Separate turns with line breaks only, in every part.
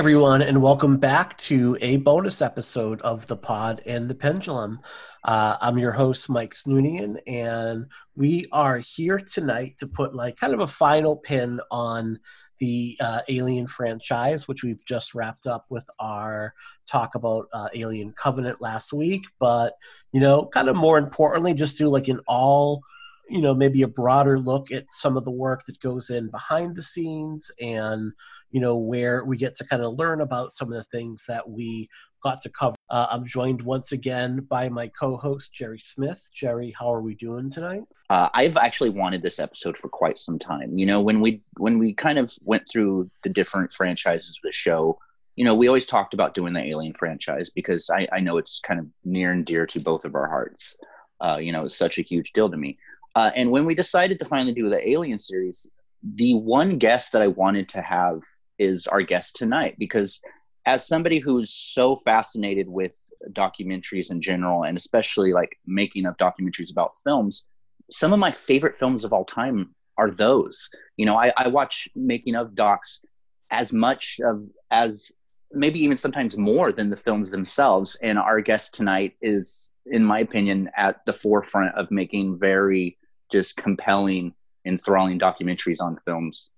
Everyone, and welcome back to a bonus episode of the Pod and the Pendulum. Uh, I'm your host, Mike Snoonian, and we are here tonight to put like kind of a final pin on the uh, Alien franchise, which we've just wrapped up with our talk about uh, Alien Covenant last week. But you know, kind of more importantly, just do like an all you know maybe a broader look at some of the work that goes in behind the scenes and you know where we get to kind of learn about some of the things that we got to cover. Uh, i'm joined once again by my co-host jerry smith. Jerry how are we doing tonight?
Uh, i've actually wanted this episode for quite some time. You know when we when we kind of went through the different franchises of the show you know we always talked about doing the alien franchise because i, I know it's kind of near and dear to both of our hearts. Uh, you know it's such a huge deal to me. Uh, and when we decided to finally do the Alien series, the one guest that I wanted to have is our guest tonight because as somebody who's so fascinated with documentaries in general and especially like making of documentaries about films some of my favorite films of all time are those you know i, I watch making of docs as much of as maybe even sometimes more than the films themselves and our guest tonight is in my opinion at the forefront of making very just compelling, enthralling documentaries on films.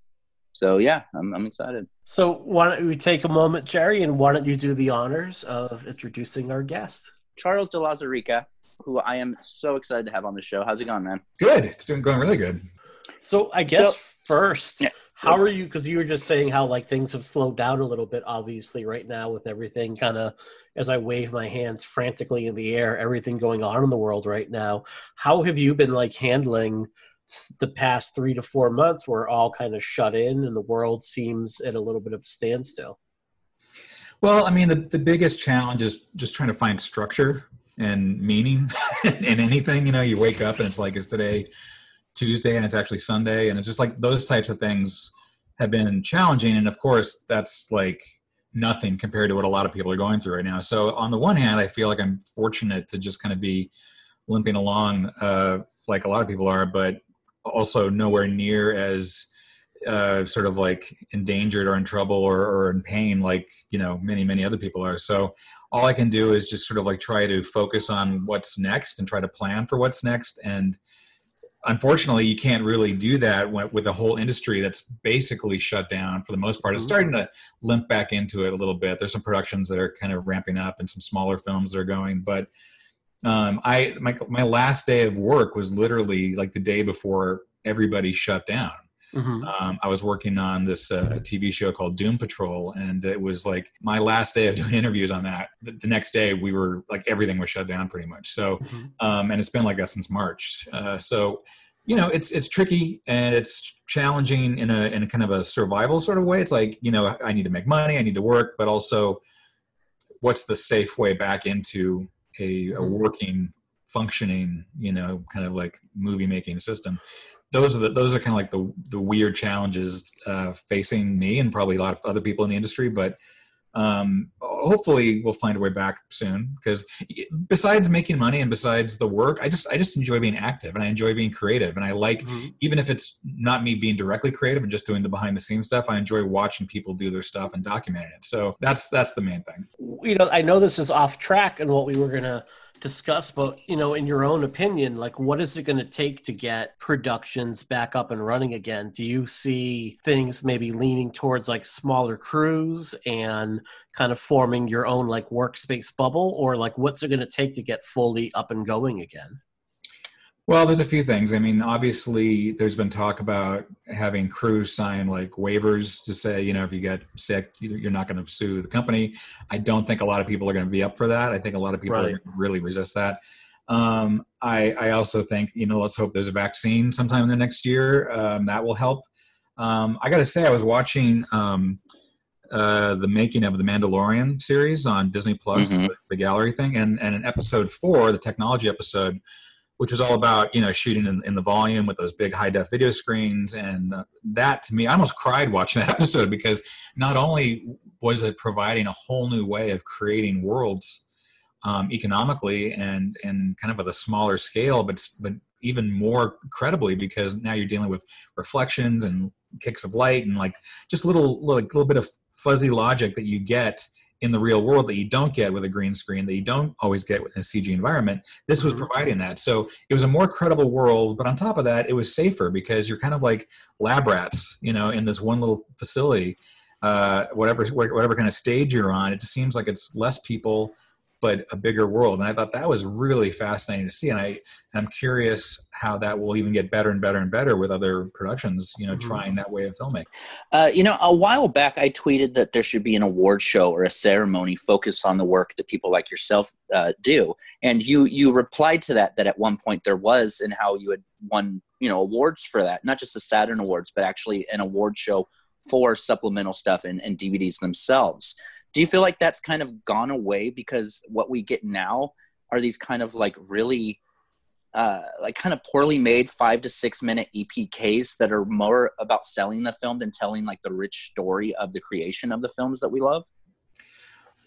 So yeah, I'm, I'm excited.
So why don't we take a moment, Jerry, and why don't you do the honors of introducing our guest,
Charles de Lauzirika, who I am so excited to have on the show. How's it going, man?
Good. It's doing going really good.
So I guess so, first, yeah. how are you? Because you were just saying how like things have slowed down a little bit, obviously, right now with everything kind of as I wave my hands frantically in the air, everything going on in the world right now. How have you been like handling the past three to four months? We're all kind of shut in, and the world seems at a little bit of a standstill.
Well, I mean, the, the biggest challenge is just trying to find structure and meaning in anything. You know, you wake up and it's like, is today Tuesday and it's actually Sunday? And it's just like those types of things have been challenging. And of course, that's like nothing compared to what a lot of people are going through right now. So on the one hand, I feel like I'm fortunate to just kind of be limping along uh, like a lot of people are, but also nowhere near as uh, sort of like endangered or in trouble or, or in pain like you know many many other people are. So all i can do is just sort of like try to focus on what's next and try to plan for what's next. And unfortunately you can't really do that with a whole industry that's basically shut down for the most part. It's mm-hmm. starting to limp back into it a little bit. There's some productions that are kind of ramping up and some smaller films that are going but um, i my, my last day of work was literally like the day before everybody shut down Mm-hmm. Um, I was working on this uh, TV show called Doom Patrol, and it was like my last day of doing interviews on that. The, the next day, we were like everything was shut down pretty much. So, mm-hmm. um, and it's been like that since March. Uh, so, you know, it's it's tricky and it's challenging in a in a kind of a survival sort of way. It's like you know, I need to make money, I need to work, but also, what's the safe way back into a, a mm-hmm. working functioning you know kind of like movie making system those are the, those are kind of like the the weird challenges uh, facing me and probably a lot of other people in the industry. But um, hopefully, we'll find a way back soon. Because besides making money and besides the work, I just I just enjoy being active and I enjoy being creative. And I like mm-hmm. even if it's not me being directly creative and just doing the behind the scenes stuff, I enjoy watching people do their stuff and documenting it. So that's that's the main thing.
You know, I know this is off track and what we were gonna discuss but you know in your own opinion like what is it going to take to get productions back up and running again? Do you see things maybe leaning towards like smaller crews and kind of forming your own like workspace bubble? Or like what's it going to take to get fully up and going again
well, there's a few things. I mean, obviously, there's been talk about having crews sign like waivers to say, you know, if you get sick, you're not going to sue the company. I don't think a lot of people are going to be up for that. I think a lot of people right. are going to really resist that. Um, I, I also think, you know, let's hope there's a vaccine sometime in the next year. Um, that will help. Um, I got to say, I was watching um, uh, the making of the Mandalorian series on Disney Plus, mm-hmm. the, the gallery thing, and and in episode four, the technology episode which was all about you know shooting in, in the volume with those big high def video screens. And uh, that to me i almost cried watching that episode because not only was it providing a whole new way of creating worlds um, economically and and kind of at a smaller scale but but even more credibly because now you're dealing with reflections and kicks of light and like just little little, little bit of fuzzy logic that you get in the real world that you don't get with a green screen that you don't always get in a cg environment this was mm-hmm. providing that so it was a more credible world but on top of that it was safer because you're kind of like lab rats you know in this one little facility uh, whatever whatever kind of stage you're on it just seems like it's less people but a bigger world. And I thought that was really fascinating to see. And I, I'm curious how that will even get better and better and better with other productions, you know, mm-hmm. trying that way of filming.
Uh, you know, a while back, I tweeted that there should be an award show or a ceremony focused on the work that people like yourself uh, do. And you, you replied to that, that at one point there was, and how you had won, you know, awards for that, not just the Saturn Awards, but actually an award show for supplemental stuff and, and DVDs themselves. Do you feel like that's kind of gone away because what we get now are these kind of like really uh, like kind of poorly made five to six minute EPKs that are more about selling the film than telling like the rich story of the creation of the films that we love?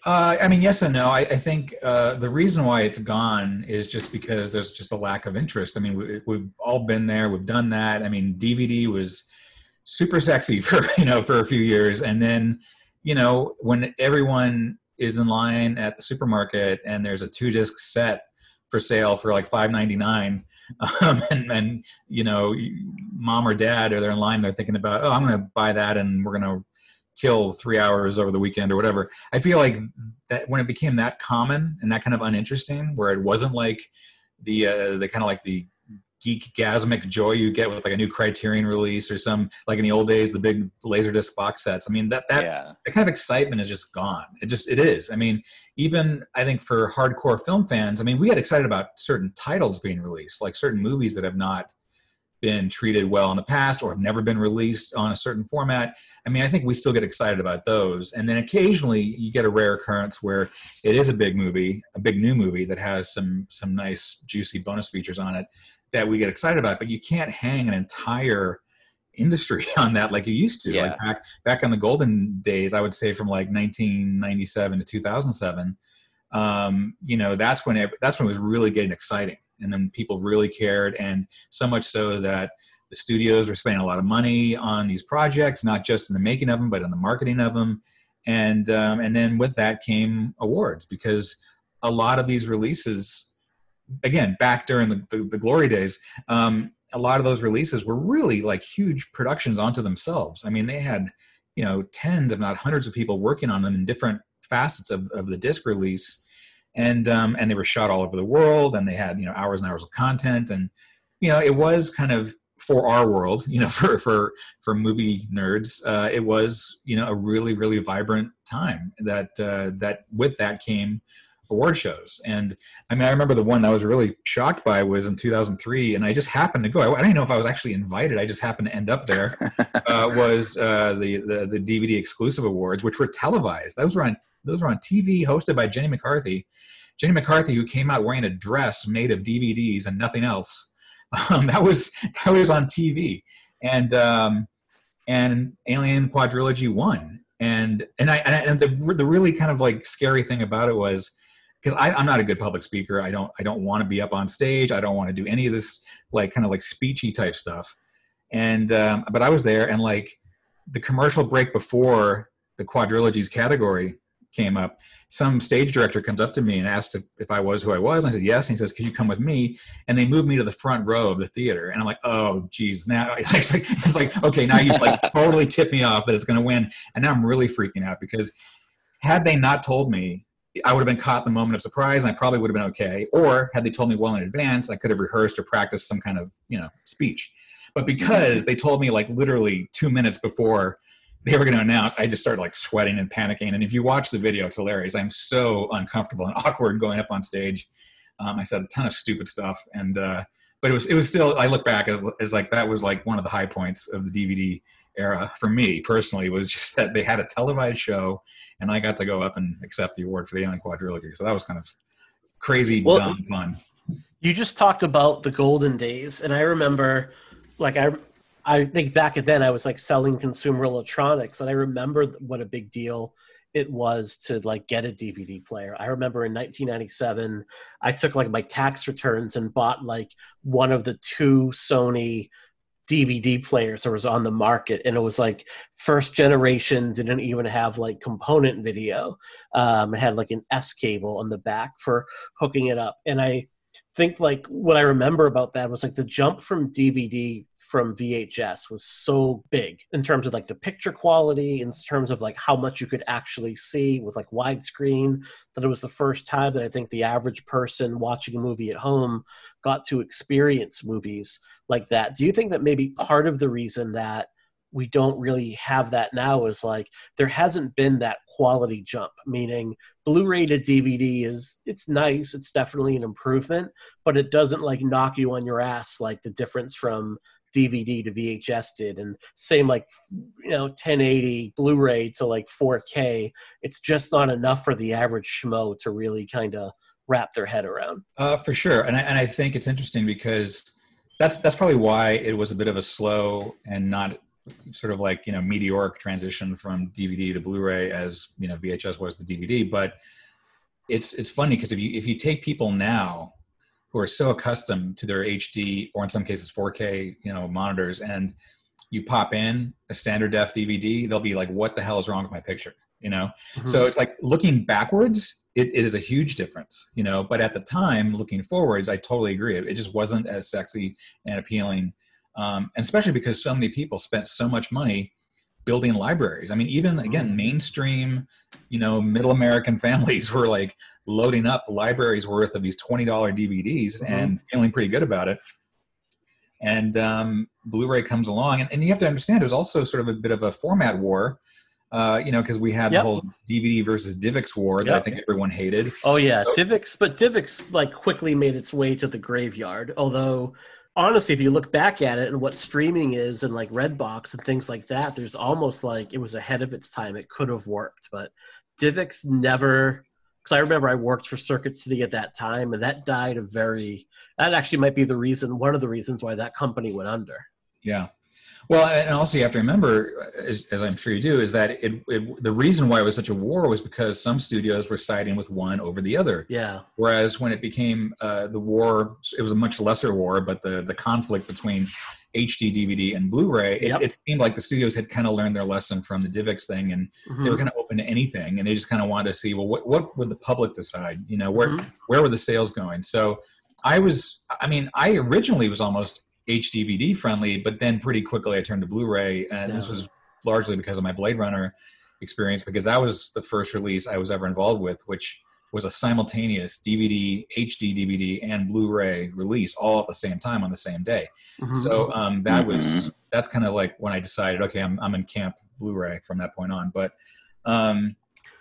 Uh, I mean, yes and no. I, I think uh, the reason why it's gone is just because there's just a lack of interest. I mean, we, we've all been there. We've done that. I mean, DVD was super sexy for you know for a few years, and then you know, when everyone is in line at the supermarket and there's a two disc set for sale for like five ninety nine, um, and, and you know, mom or dad or they're in line, they're thinking about, oh, I'm going to buy that, and we're going to kill three hours over the weekend or whatever. I feel like that when it became that common and that kind of uninteresting, where it wasn't like the uh, the kind of like the geek gasmic joy you get with like a new criterion release or some like in the old days the big laserdisc box sets i mean that that, yeah. that kind of excitement is just gone it just it is i mean even i think for hardcore film fans i mean we get excited about certain titles being released like certain movies that have not been treated well in the past or have never been released on a certain format. I mean, I think we still get excited about those. And then occasionally you get a rare occurrence where it is a big movie, a big new movie that has some some nice juicy bonus features on it that we get excited about, but you can't hang an entire industry on that like you used to. Yeah. Like back back in the golden days, I would say from like 1997 to 2007. Um, you know, that's when it, that's when it was really getting exciting, and then people really cared, and so much so that the studios were spending a lot of money on these projects, not just in the making of them, but in the marketing of them. And um, and then with that came awards because a lot of these releases again back during the, the, the glory days um, a lot of those releases were really like huge productions onto themselves. I mean they had you know tens if not hundreds of people working on them in different facets of, of the disc release. And um, and they were shot all over the world and they had you know hours and hours of content. And you know it was kind of for our world you know for for for movie nerds uh, it was you know a really really vibrant time that uh, that with that came award shows. And I mean, I remember the one that I was really shocked by was in 2003, and I just happened to go. I, I didn't know if I was actually invited. I just happened to end up there. uh, was uh, the, the the DVD exclusive awards, which were televised. Those were on those were on TV, hosted by Jenny McCarthy. Jenny McCarthy, who came out wearing a dress made of DVDs and nothing else. Um, that was that was on TV, and um, and Alien Quadrilogy won. And and I and the the really kind of like scary thing about it was because I'm not a good public speaker. I don't I don't want to be up on stage. I don't want to do any of this like kind of like speechy type stuff. And um, but I was there, and like the commercial break before the quadrilogies category came up, some stage director comes up to me and asked if, if I was who I was. And I said yes. And he says, "Could you come with me?" And they moved me to the front row of the theater. And I'm like, "Oh, geez!" Now it's like, it's like okay, now you've like totally tipped me off that it's going to win, and now I'm really freaking out because had they not told me I would have been caught in the moment of surprise and I probably would have been okay. Or had they told me well in advance, I could have rehearsed or practiced some kind of, you know, speech. But because they told me like literally two minutes before they were going to announce, I just started like sweating and panicking. And if you watch the video, it's hilarious. I'm so uncomfortable and awkward going up on stage. Um, I said a ton of stupid stuff. And, uh, but it was, it was still, I look back as, as like, that was like one of the high points of the DVD era for me personally was just that they had a televised show and I got to go up and accept the award for the Alien Quadrilogy. So that was kind of crazy, well, dumb fun.
You just talked about the golden days, and I remember, like I, I think back then I was like selling consumer electronics, and I remember what a big deal it was to like get a DVD player. I remember in 1997, I took like my tax returns and bought like one of the two Sony DVD players that was on the market, and it was like first generation didn't even have like component video. Um, it had like an S cable on the back for hooking it up, and I think like what I remember about that was like the jump from DVD from VHS was so big in terms of like the picture quality, in terms of like how much you could actually see with like widescreen. That it was the first time that I think the average person watching a movie at home got to experience movies like that. Do you think that maybe part of the reason that we don't really have that now is like there hasn't been that quality jump meaning blu-ray to dvd is it's nice it's definitely an improvement but it doesn't like knock you on your ass like the difference from dvd to vhs did. And same like you know 1080 blu-ray to like 4k it's just not enough for the average schmo to really kind of wrap their head around.
Uh, for sure. And I, and I think it's interesting because that's that's probably why it was a bit of a slow and not sort of like you know meteoric transition from DVD to Blu-ray as you know VHS was the DVD. But it's it's funny because if you if you take people now who are so accustomed to their HD or in some cases 4K you know monitors and you pop in a standard def DVD, they'll be like, "What the hell is wrong with my picture?" You know. Mm-hmm. So it's like looking backwards. It, it is a huge difference, you know. But at the time, looking forwards, I totally agree. It, it just wasn't as sexy and appealing um, and especially because so many people spent so much money building libraries. I mean, even again, mm-hmm. mainstream, you know, middle American families were like loading up libraries worth of these twenty dollar DVDs mm-hmm. and feeling pretty good about it. And um, Blu-ray comes along, and, and you have to understand, it was also sort of a bit of a format war. Uh, you know, because we had yep. the whole DVD versus DivX war that yep. I think everyone hated.
Oh yeah, so, DivX, but DivX like quickly made its way to the graveyard. Although honestly, if you look back at it and what streaming is and like Redbox and things like that, there's almost like it was ahead of its time. It could have worked, but DivX never. Because I remember I worked for Circuit City at that time, and that died a very. That actually might be the reason, one of the reasons why that company went under.
Yeah, well, and also you have to remember, as, as I'm sure you do, is that it, it, the reason why it was such a war was because some studios were siding with one over the other.
Yeah.
Whereas when it became uh, the war, it was a much lesser war, but the the conflict between HD DVD and Blu-ray, it, yep. it seemed like the studios had kind of learned their lesson from the DivX thing, and mm-hmm. they were kind of open to anything, and they just kind of wanted to see, well, what what would the public decide? You know, where mm-hmm. where were the sales going? So I was, I mean, I originally was almost HD DVD friendly, but then pretty quickly I turned to Blu-ray, and yeah. this was largely because of my Blade Runner experience, because that was the first release I was ever involved with, which was a simultaneous DVD, HD DVD, and Blu-ray release all at the same time on the same day. Mm-hmm. So um, that mm-hmm. was that's kind of like when I decided, okay, I'm I'm in camp Blu-ray from that point on. But um,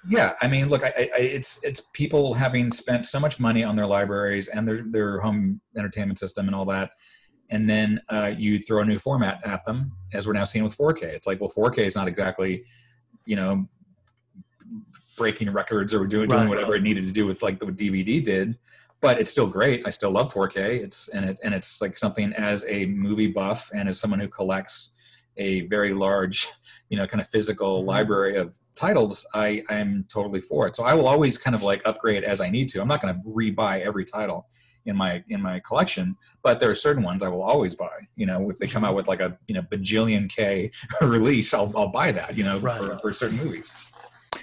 yeah, I mean, look, I, I, it's it's people having spent so much money on their libraries and their their home entertainment system and all that and then uh, you throw a new format at them, as we're now seeing with 4K. It's like, well, 4K is not exactly, you know, breaking records or doing, doing whatever it needed to do with like the DVD did, but it's still great. I still love 4K. It's and it and it's like something as a movie buff and as someone who collects a very large, you know, kind of physical mm-hmm. library of titles, I I am totally for it. So I will always kind of like upgrade as I need to. I'm not going to rebuy every title in my in my collection but there are certain ones i will always buy you know if they come out with like a you know bajillion k release i'll, I'll buy that you know right. for, for certain movies.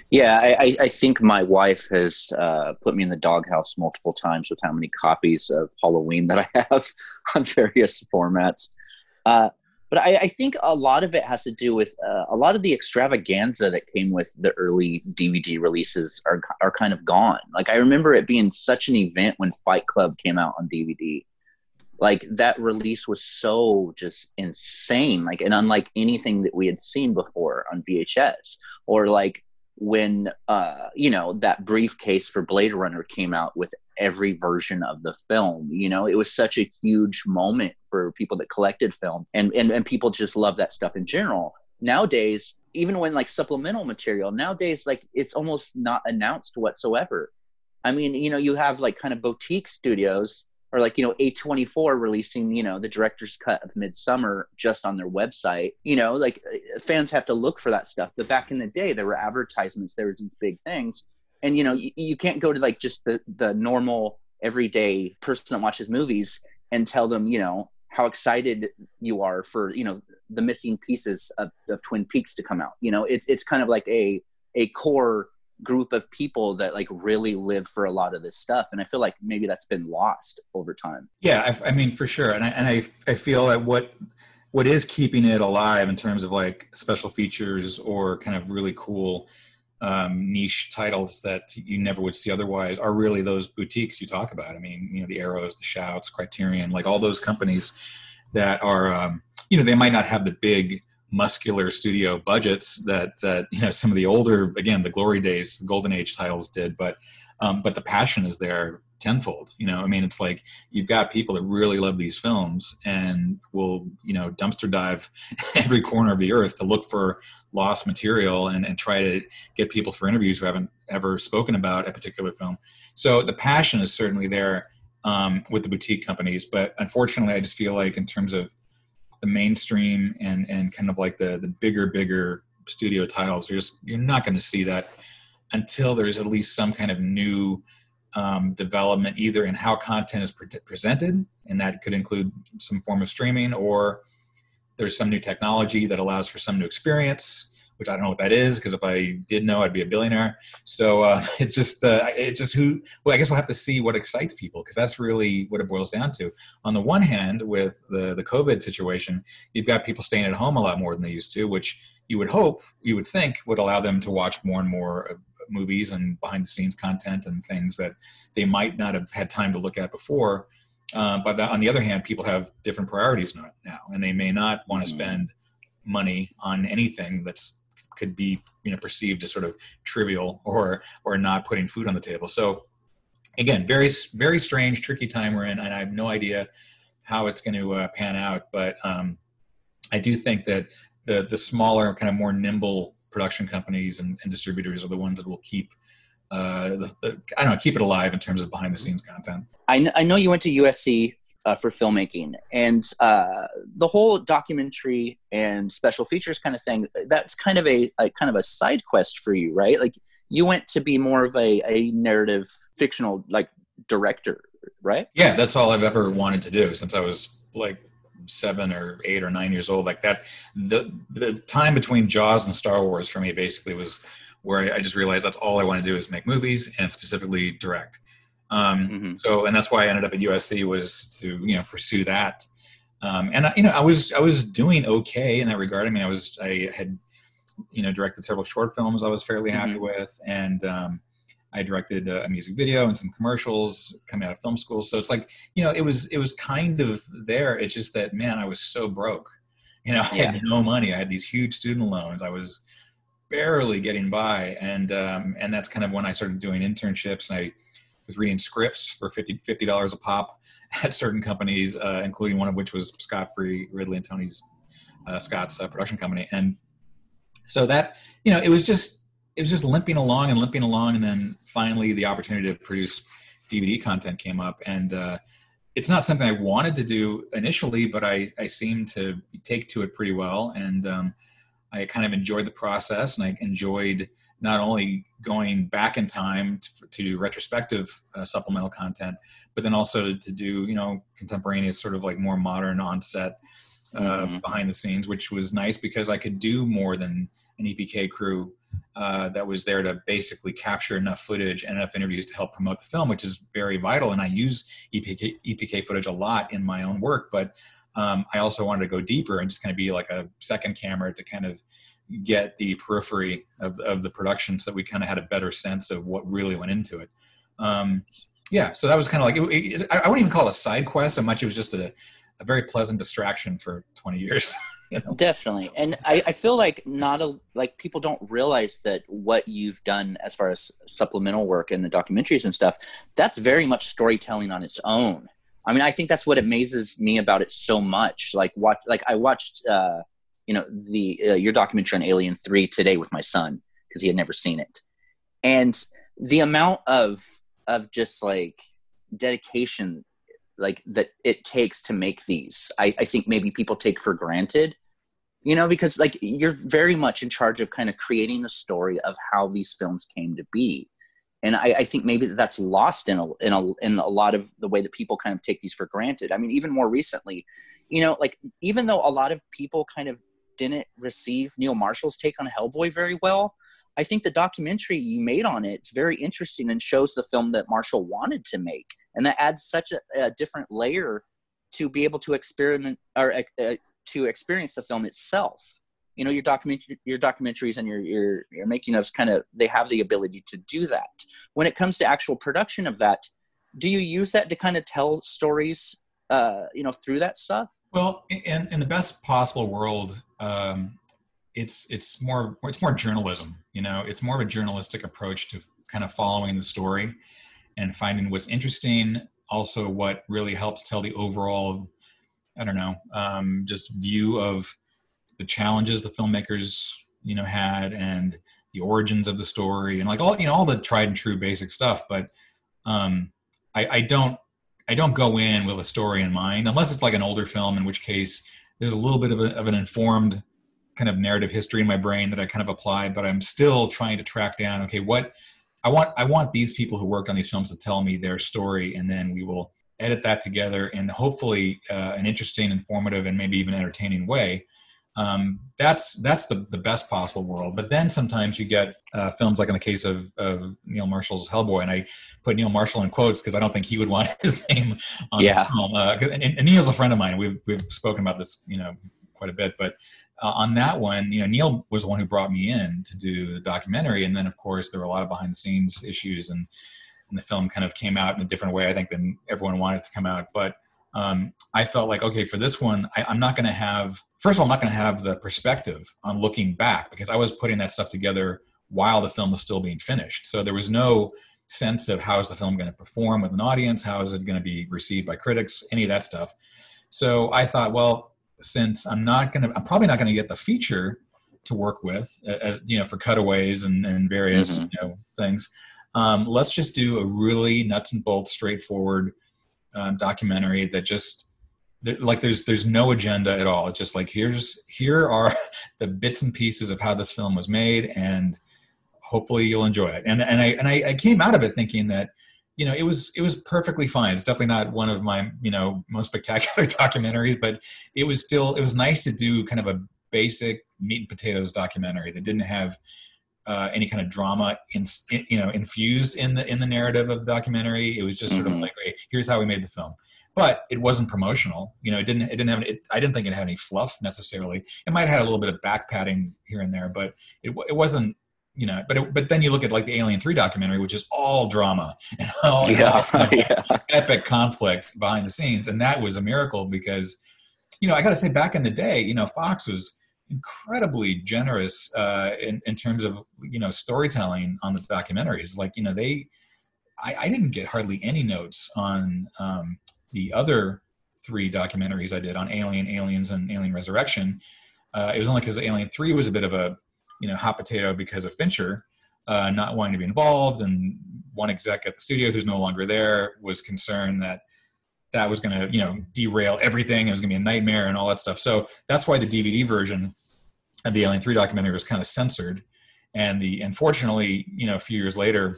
Yeah i i think my wife has uh, put me in the doghouse multiple times with how many copies of halloween that i have on various formats. Uh, but I, I, think a lot of it has to do with uh, a lot of the extravaganza that came with the early DVD releases are are kind of gone. Like I remember it being such an event when Fight Club came out on DVD. Like that release was so just insane, like and unlike anything that we had seen before on VHS, or like when uh you know that briefcase for blade runner came out with every version of the film you know? It was such a huge moment for people that collected film and and, and people just love that stuff in general. Nowadays even when like supplemental material nowadays like it's almost not announced whatsoever. I mean you know you have like kind of boutique studios or like you know a24 releasing you know the director's cut of Midsommar just on their website you know like uh, fans have to look for that stuff but back in the day there were advertisements there was these big things and you know you, you can't go to like just the the normal everyday person that watches movies and tell them you know how excited you are for you know the missing pieces of, of Twin Peaks to come out. You know, it's it's kind of like a a core group of people that like really live for a lot of this stuff and i feel like maybe that's been lost over time
yeah i, I mean for sure and I, and I i feel that what what is keeping it alive in terms of like special features or kind of really cool um, niche titles that you never would see otherwise are really those boutiques you talk about. I mean, you know, the Arrows, the Shouts, Criterion, like all those companies that are, um, you know, they might not have the big muscular studio budgets that that you know some of the older, again, the glory days, the golden age titles did, but um, but the passion is there tenfold you know? I mean it's like you've got people that really love these films and will you know dumpster dive every corner of the earth to look for lost material and, and try to get people for interviews who haven't ever spoken about a particular film. So the passion is certainly there um, with the boutique companies but unfortunately i just feel like in terms of the mainstream and and kind of like the the bigger bigger studio titles you're just you're not going to see that until there's at least some kind of new um, development either in how content is pre- presented, and that could include some form of streaming, or there's some new technology that allows for some new experience, which I don't know what that is because if I did know, I'd be a billionaire. So uh, it's just uh, it's just who. Well, I guess we'll have to see what excites people because that's really what it boils down to. On the one hand, with the the COVID situation, you've got people staying at home a lot more than they used to, which you would hope, you would think, would allow them to watch more and more movies and behind the scenes content and things that they might not have had time to look at before. Uh, but on the other hand, people have different priorities now, and they may not want to mm-hmm. spend money on anything that's could be you know perceived as sort of trivial or or not putting food on the table. So again, very very strange, tricky time we're in, and I have no idea how it's going to uh, pan out. But um, I do think that the the smaller, kind of more nimble production companies and, and distributors are the ones that will keep uh, the, the, I don't know, keep it alive in terms of behind the scenes content.
I, kn- I know you went to USC uh, for filmmaking, and uh, the whole documentary and special features kind of thing. That's kind of a, a, kind of a side quest for you, right? Like you went to be more of a, a narrative fictional like director, right?
Yeah, that's all I've ever wanted to do since I was like seven or eight or nine years old like that the the time between jaws and star wars for me basically was where i just realized that's all i want to do is make movies and specifically direct um, mm-hmm. so and that's why i ended up at usc was to you know pursue that um, and I, you know i was i was doing okay in that regard i mean i was i had you know directed several short films i was fairly happy mm-hmm. with and um, I directed a music video and some commercials coming out of film school. So it's like, you know, it was it was kind of there. It's just that man, I was so broke. You know, I yeah. had no money. I had these huge student loans. I was barely getting by, and um, and that's kind of when I started doing internships. I was reading scripts for 50 dollars a pop at certain companies, uh, including one of which was Scott Free, Ridley and Tony's uh, Scott's uh, production company, and so that you know, it was just it was just limping along and limping along, and then finally the opportunity to produce DVD content came up, and uh, it's not something I wanted to do initially, but I I seemed to take to it pretty well, and um, I kind of enjoyed the process, and I enjoyed not only going back in time to, to do retrospective uh, supplemental content, but then also to do you know contemporaneous sort of like more modern onset uh, mm-hmm. behind the scenes, which was nice because I could do more than an EPK crew uh, that was there to basically capture enough footage and enough interviews to help promote the film, which is very vital. And I use EPK, EPK footage a lot in my own work, but um, I also wanted to go deeper and just kind of be like a second camera to kind of get the periphery of, of the production so that we kind of had a better sense of what really went into it. Um, yeah, so that was kind of like, it, it, I wouldn't even call it a side quest so much. It was just a, a very pleasant distraction for 20 years.
you know? Definitely. And I, I feel like not a, like people don't realize that what you've done as far as supplemental work and the documentaries and stuff, that's very much storytelling on its own. I mean, I think that's what amazes me about it so much. Like watch, like I watched, uh, you know, the uh, your documentary on Alien Three today with my son because he had never seen it, and the amount of of just like dedication like that it takes to make these I, I think maybe people take for granted you know because like you're very much in charge of kind of creating the story of how these films came to be and I, I, think maybe that's lost in a, in a in a lot of the way that people kind of take these for granted. I mean, even more recently, you know, like even though a lot of people kind of didn't receive Neil Marshall's take on Hellboy very well, I think the documentary you made on it is very interesting and shows the film that Marshall wanted to make, and that adds such a, a different layer to be able to experiment or uh, to experience the film itself you know your document your documentaries and your your, your making ofs kind of they have the ability to do that. When it comes to actual production of that do you use that to kind of tell stories uh you know through that stuff?
Well in, in the best possible world um it's it's more it's more journalism you know? It's more of a journalistic approach to kind of following the story and finding what's interesting also what really helps tell the overall i don't know um, just view of the challenges the filmmakers you know had and the origins of the story and like all you know all the tried and true basic stuff but um i i don't i don't go in with a story in mind unless it's like an older film in which case there's a little bit of, a, of an informed kind of narrative history in my brain that i kind of applied but i'm still trying to track down okay what i want i want these people who worked on these films to tell me their story and then we will edit that together in hopefully uh, an interesting informative and maybe even entertaining way um, that's that's the, the best possible world. But then sometimes you get uh, films like in the case of, of, Neil Marshall's Hellboy, and I put Neil Marshall in quotes because I don't think he would want his name on yeah. the film. Uh, and, and, Neil's a friend of mine. We've we've spoken about this, you know, quite a bit. But uh, on that one, you know, Neil was the one who brought me in to do the documentary, and then of course there were a lot of behind the scenes issues, and, and the film kind of came out in a different way, I think, than everyone wanted it to come out. But um, I felt like, okay, for this one, I, I'm not going to have first of all, I'm not going to have the perspective on looking back because I was putting that stuff together while the film was still being finished. So there was no sense of how is the film going to perform with an audience, how is it going to be received by critics, any of that stuff. So I thought, well, since I'm not going to, I'm probably not going to get the feature to work with, as you know, for cutaways and, and various mm-hmm. you know things. Um, let's just do a really nuts and bolts, straightforward um, documentary that just like there's there's no agenda at all. It's just like here's here are the bits and pieces of how this film was made and hopefully you'll enjoy it. And and i and I, I, came out of it thinking that you know it was it was perfectly fine. It's definitely not one of my you know most spectacular documentaries but it was still it was nice to do kind of a basic meat and potatoes documentary that didn't have uh, any kind of drama in, you know infused in the in the narrative of the documentary it was just sort mm-hmm. of like hey, here's how we made the film but it wasn't promotional. You know, it didn't it didn't have it, I didn't think it had any fluff necessarily. It might have had a little bit of back padding here and there, but it it wasn't. You know, but it, but then you look at like the Alien Three documentary, which is all drama and all yeah, yeah. epic conflict behind the scenes, and that was a miracle because, you know, I got to say, back in the day, you know, Fox was incredibly generous uh, in, in terms of you know storytelling on the documentaries. Like you know they, I, I didn't get hardly any notes on um, the other three documentaries I did on Alien, Aliens, and Alien Resurrection, uh, it was only because Alien Three was a bit of a you know hot potato because of Fincher uh, not wanting to be involved, and one exec at the studio who's no longer there was concerned that that was going to you know derail everything. It was going to be a nightmare and all that stuff. So that's why the DVD version of the Alien Three documentary was kind of censored. And the unfortunately, you know, a few years later,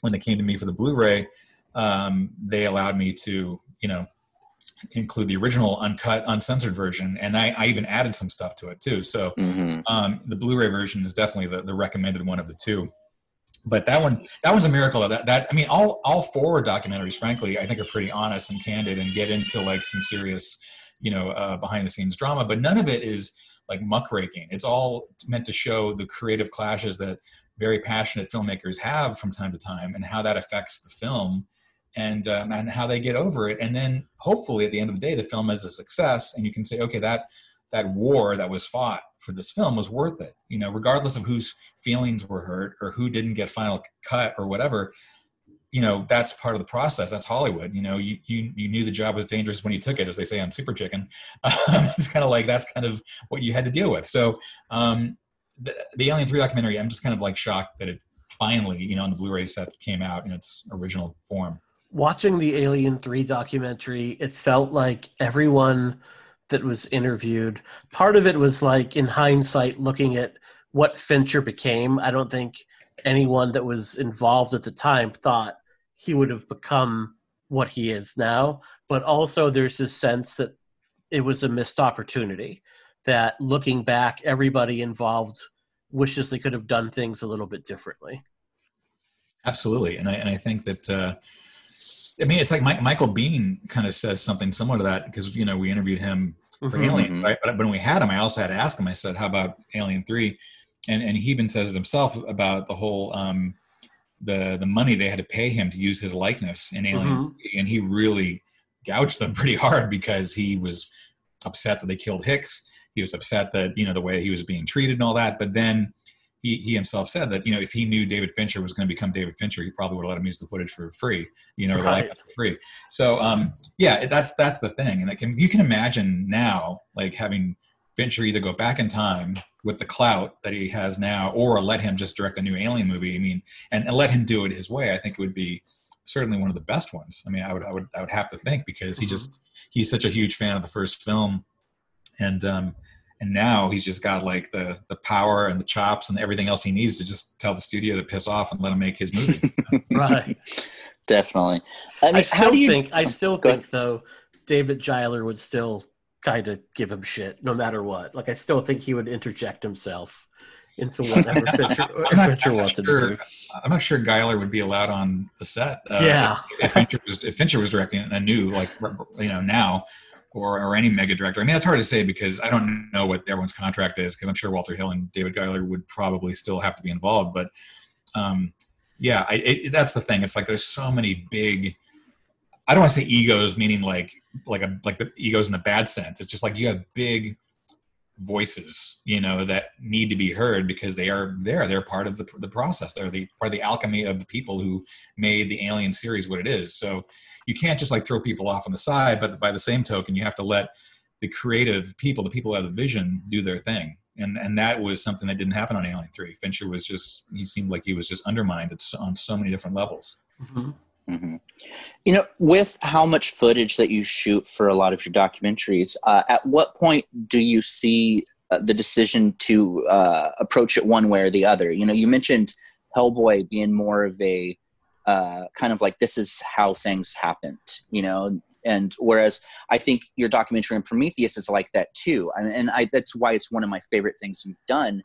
when they came to me for the Blu-ray, um, they allowed me to you know include the original uncut uncensored version and i, I even added some stuff to it too so mm-hmm. um, the blu-ray version is definitely the, the recommended one of the two but that one that was a miracle. That that i mean all all forward documentaries frankly i think are pretty honest and candid and get into like some serious you know uh, behind the scenes drama but none of it is like muckraking. It's all meant to show the creative clashes that very passionate filmmakers have from time to time and how that affects the film and um, and how they get over it. And then hopefully at the end of the day the film is a success and you can say okay that that war that was fought for this film was worth it. You know regardless of whose feelings were hurt or who didn't get final cut or whatever you know that's part of the process. That's hollywood. You know you you, you knew the job was dangerous when you took it as they say on super chicken. Um, it's kind of like that's kind of what you had to deal with. So um, the, the alien 3 documentary i'm just kind of like shocked that it finally you know on the blu-ray set came out in its original form.
Watching the Alien 3 documentary, it felt like everyone that was interviewed, part of it was like in hindsight looking at what Fincher became. I don't think anyone that was involved at the time thought he would have become what he is now. But also, there's this sense that it was a missed opportunity. That looking back, everybody involved wishes they could have done things a little bit differently.
Absolutely, and I and I think that. Uh, I mean, it's like Mike, Michael Biehn kind of says something similar to that because you know we interviewed him for mm-hmm. Alien, right? But when we had him, I also had to ask him. I said, "How about Alien 3? And and he even says it himself about the whole um, the the money they had to pay him to use his likeness in Alien, mm-hmm. and he really gouged them pretty hard because he was upset that they killed Hicks. He was upset that you know the way he was being treated and all that. But then he, he himself said that you know if he knew David Fincher was going to become David Fincher, he probably would have let him use the footage for free, you know, right. for free. So um, yeah, that's that's the thing, and can, you can imagine now like having Fincher either go back in time with the clout that he has now, or let him just direct a new Alien movie. I mean, and, and let him do it his way. I think it would be certainly one of the best ones. I mean, I would I would I would have to think because he mm-hmm. just he's such a huge fan of the first film, and um, and now he's just got like the the power and the chops and everything else he needs to just tell the studio to piss off and let him make his movie.
right.
Definitely.
I, mean, I still you, think I still think ahead. though David Giler would still kind of give him shit no matter what. Like I still think he would interject himself into whatever Fincher, Fincher wanted
sure, to. I'm not sure Giler would be allowed on the set.
Uh, yeah.
If, Fincher was, if Fincher was directing a new, like you know now, or, or any mega director. I mean, that's hard to say because I don't know what everyone's contract is because I'm sure Walter Hill and David Giler would probably still have to be involved. But um, yeah, I, it, that's the thing. It's like there's so many big. I don't want to say egos, meaning like like a like the egos in the bad sense. It's just like you have big voices, you know, that need to be heard because they are there. They're part of the the process. They're the part of the alchemy of the people who made the Alien series what it is. So you can't just like throw people off on the side, but by the same token, you have to let the creative people, the people who have the vision, do their thing. And and that was something that didn't happen on Alien Three. Fincher was just he seemed like he was just undermined on so many different levels.
Mm-hmm. Mm-hmm. You know, with how much footage that you shoot for a lot of your documentaries, uh, at what point do you see uh, the decision to uh, approach it one way or the other? You know, you mentioned Hellboy being more of a uh, kind of like this is how things happened, you know. And whereas I think your documentary on Prometheus is like that too, and, and I, that's why it's one of my favorite things you've done,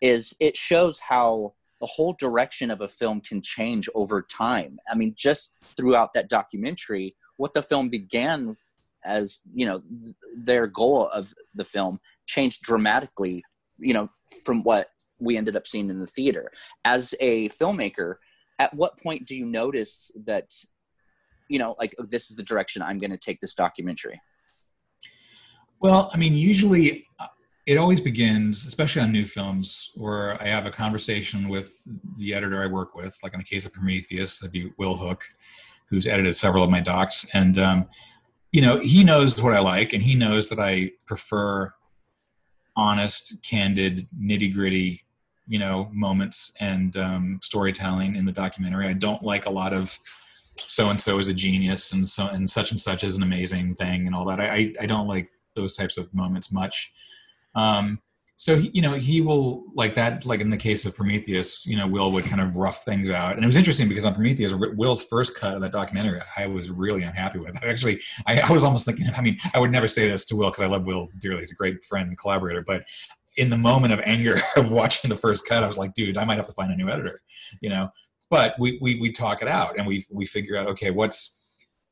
is it shows how the whole direction of a film can change over time. I mean, just throughout that documentary, what the film began as you know th- their goal of the film changed dramatically you know from what we ended up seeing in the theater as a filmmaker at what point do you notice that you know like this is the direction i'm going to take this documentary
well i mean usually uh, it always begins especially on new films where i have a conversation with the editor i work with like in the case of prometheus that'd be will hook who's edited several of my docs and um, you know he knows what i like and he knows that i prefer honest candid nitty gritty you know moments and um, storytelling in the documentary. I don't like a lot of so and so is a genius and so and such and such is an amazing thing and all that. I I don't like those types of moments much. Um, so he, you know he will like that like in the case of prometheus you know will would kind of rough things out. And it was interesting because on prometheus will's first cut of that documentary i was really unhappy with. Actually I, I was almost thinking i mean i would never say this to will because i love will dearly. He's a great friend and collaborator. But in the moment of anger of watching the first cut, I was like, dude, I might have to find a new editor, you know. But we we we talk it out and we we figure out okay, what's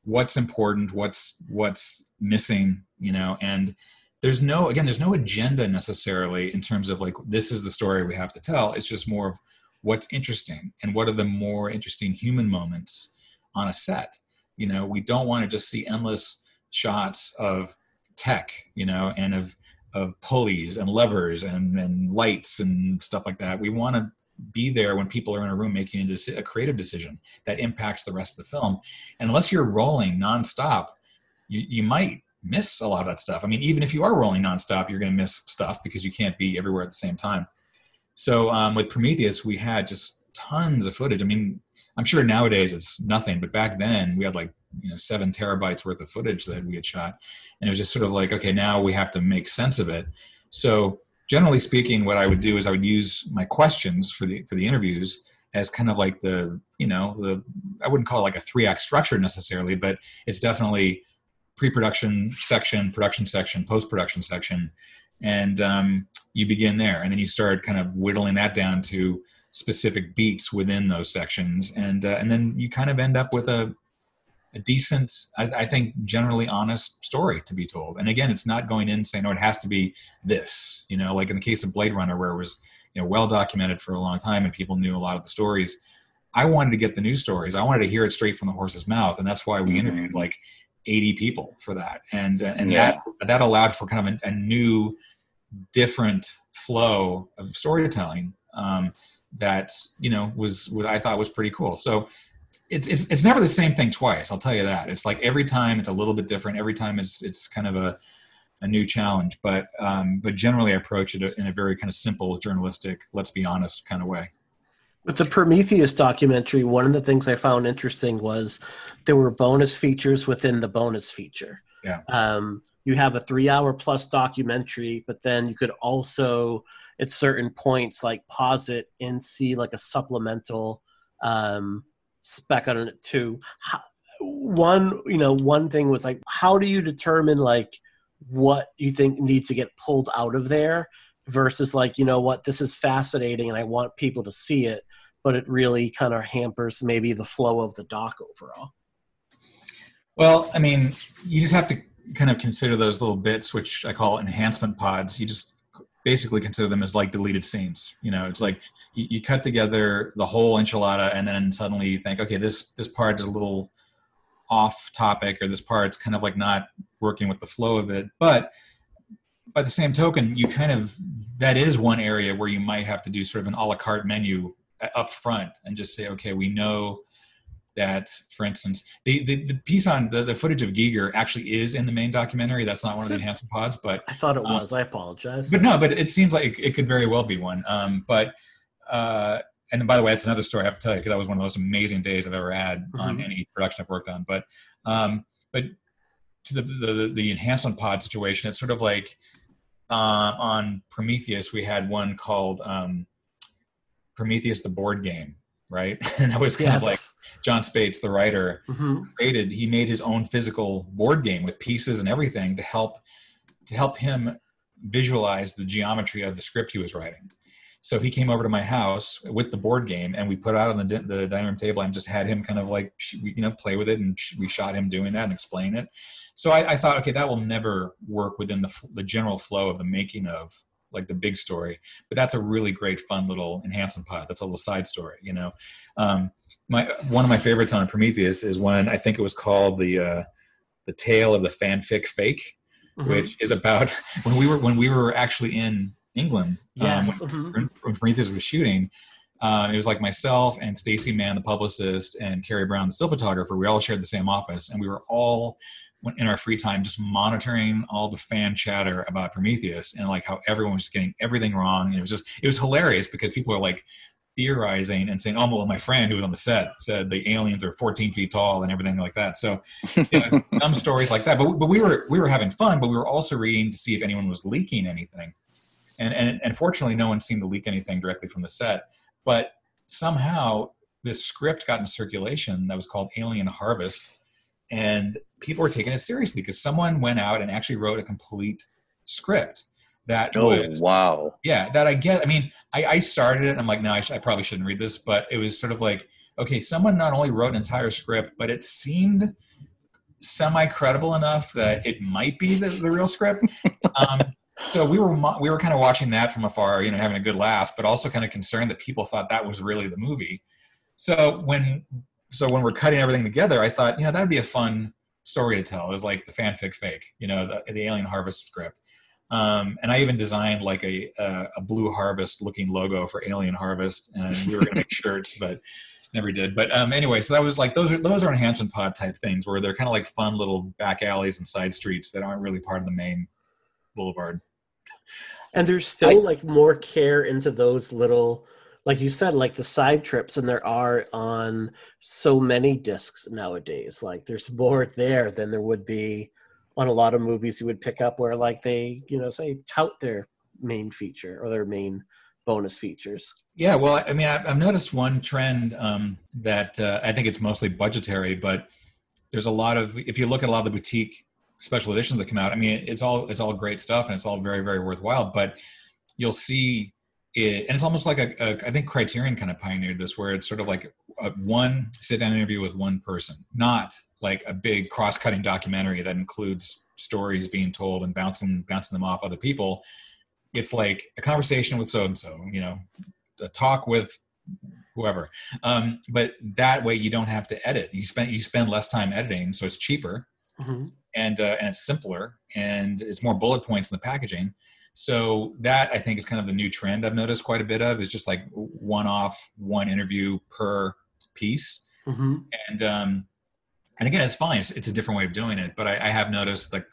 what's important, what's what's missing, you know, and there's no again, there's no agenda necessarily in terms of like this is the story we have to tell. It's just more of what's interesting and what are the more interesting human moments on a set. You know, we don't want to just see endless shots of tech, you know, and of of pulleys and levers and, and lights and stuff like that. We want to be there when people are in a room making a, deci- a, creative decision that impacts the rest of the film. And unless you're rolling nonstop, you, you might miss a lot of that stuff. I mean, even if you are rolling nonstop, you're going to miss stuff because you can't be everywhere at the same time. So um, with Prometheus, we had just tons of footage. I mean, I'm sure nowadays it's nothing, but back then we had like you know seven terabytes worth of footage that we had shot and it was just sort of like okay now we have to make sense of it so generally speaking what i would do is i would use my questions for the for the interviews as kind of like the you know the I wouldn't call it like a three act structure necessarily, but it's definitely pre-production section, production section, post-production section, and um, you begin there, and then you start kind of whittling that down to specific beats within those sections, and uh, and then you kind of end up with a a decent, I, I, think, generally honest story to be told. And again, it's not going in saying, "No, it has to be this." You know, like in the case of Blade Runner, where it was you know well documented for a long time and people knew a lot of the stories. I wanted to get the news stories. I wanted to hear it straight from the horse's mouth, and that's why we mm-hmm. interviewed like 80 people for that, and uh, and yeah. that that allowed for kind of a, a new, different flow of storytelling um, that you know was what I thought was pretty cool. So it's, it's it's never the same thing twice. I'll tell you that. It's like every time it's a little bit different. Every time it's it's kind of a a new challenge. But um, but generally, I approach it in a very kind of simple journalistic, let's be honest, kind of way.
With the Prometheus documentary, one of the things I found interesting was there were bonus features within the bonus feature.
Yeah.
Um, you have a three-hour plus documentary, but then you could also, at certain points, like pause it and see like a supplemental um, spec on it too. How, one, you know, one thing was like, how do you determine like what you think needs to get pulled out of there versus like, you know what, this is fascinating and I want people to see it, but it really kind of hampers maybe the flow of the doc overall.
Well, I mean, you just have to kind of consider those little bits, which I call enhancement pods. You just basically consider them as like deleted scenes. You know, it's like you, you, cut together the whole enchilada, and then suddenly you think, okay, this this part is a little off topic, or this part's kind of like not working with the flow of it. But by the same token, you kind of that is one area where you might have to do sort of an a la carte menu uh, up front and just say, okay, we know that, for instance, the, the, the piece on the, the footage of Giger actually is in the main documentary. That's not one of the enhancement pods, but
I thought it um, was. I apologize.
But no, but it seems like it, it could very well be one. Um, but uh, and by the way, that's another story I have to tell you because that was one of the most amazing days I've ever had mm-hmm. on any production I've worked on. But um, but to the, the the enhancement pod situation, it's sort of like uh, on Prometheus we had one called um, Prometheus the board game, right? and that was kind yes. of like Jon Spaihts, the writer, mm-hmm. created. He made his own physical board game with pieces and everything to help to help him visualize the geometry of the script he was writing. So he came over to my house with the board game, and we put it out on the, the dining room table and just had him kind of like you know play with it, and we shot him doing that and explain it. So I, I thought, okay, that will never work within the the general flow of the making of like the big story. But that's a really great, fun little enhancement pod. That's a little side story, you know. Um, my one of my favorites on Prometheus is when I think it was called the uh, the tale of the fanfic fake, mm-hmm. which is about when we were when we were actually in England.
Yes.
Um, when, mm-hmm. when Prometheus was shooting. Um, it was like myself and Stacy Mann, the publicist, and Kerry Brown, the still photographer. We all shared the same office, and we were all in our free time just monitoring all the fan chatter about Prometheus and like how everyone was getting everything wrong. And it was just it was hilarious because people are like theorizing and saying, "Oh, well, my friend who was on the set said the aliens are 14 feet tall and everything like that." So, you know, some stories like that. But but we were we were having fun, but we were also reading to see if anyone was leaking anything. And and, and fortunately, no one seemed to leak anything directly from the set. But somehow, this script got into circulation that was called Alien Harvest and people were taking it seriously because someone went out and actually wrote a complete script that
oh was, wow.
Yeah that i get i mean i, I started it and i'm like no I, sh- I probably shouldn't read this but it was sort of like okay someone not only wrote an entire script but it seemed semi credible enough that it might be the, the real script. Um, so we were we were kind of watching that from afar you know having a good laugh but also kind of concerned that people thought that was really the movie. So when so when we're cutting everything together, I thought, you know, that'd be a fun story to tell. It was like the fanfic fake, you know, the, the Alien Harvest script. Um, and I even designed like a, a, a blue harvest looking logo for Alien Harvest, and we were going to make shirts, but never did. But um, anyway, so that was like those are those are enhancement pod type things where they're kind of like fun little back alleys and side streets that aren't really part of the main boulevard.
And there's still I, like more care into those little like you said, like the side trips, and there are on so many discs nowadays. Like there's more there than there would be on a lot of movies you would pick up where like they, you know, say tout their main feature or their main bonus features?
Yeah, well, I mean, I've noticed one trend um, that uh, I think it's mostly budgetary, but there's a lot of if you look at a lot of the boutique special editions that come out, I mean, it's all it's all great stuff and it's all very very worthwhile, but you'll see it, and it's almost like a, a I think Criterion kind of pioneered this, where it's sort of like a one sit down interview with one person, not like a big cross cutting documentary that includes stories being told and bouncing bouncing them off other people. It's like a conversation with so and so, you know, a talk with whoever. Um, but that way you don't have to edit. You spend you spend less time editing, so it's cheaper mm-hmm. and uh, and it's simpler and it's more bullet points in the packaging. So that I think is kind of the new trend I've noticed quite a bit of is just like one off, one interview per piece. Mm-hmm. And um, and again, it's fine. It's, it's, a different way of doing it, but I, I have noticed like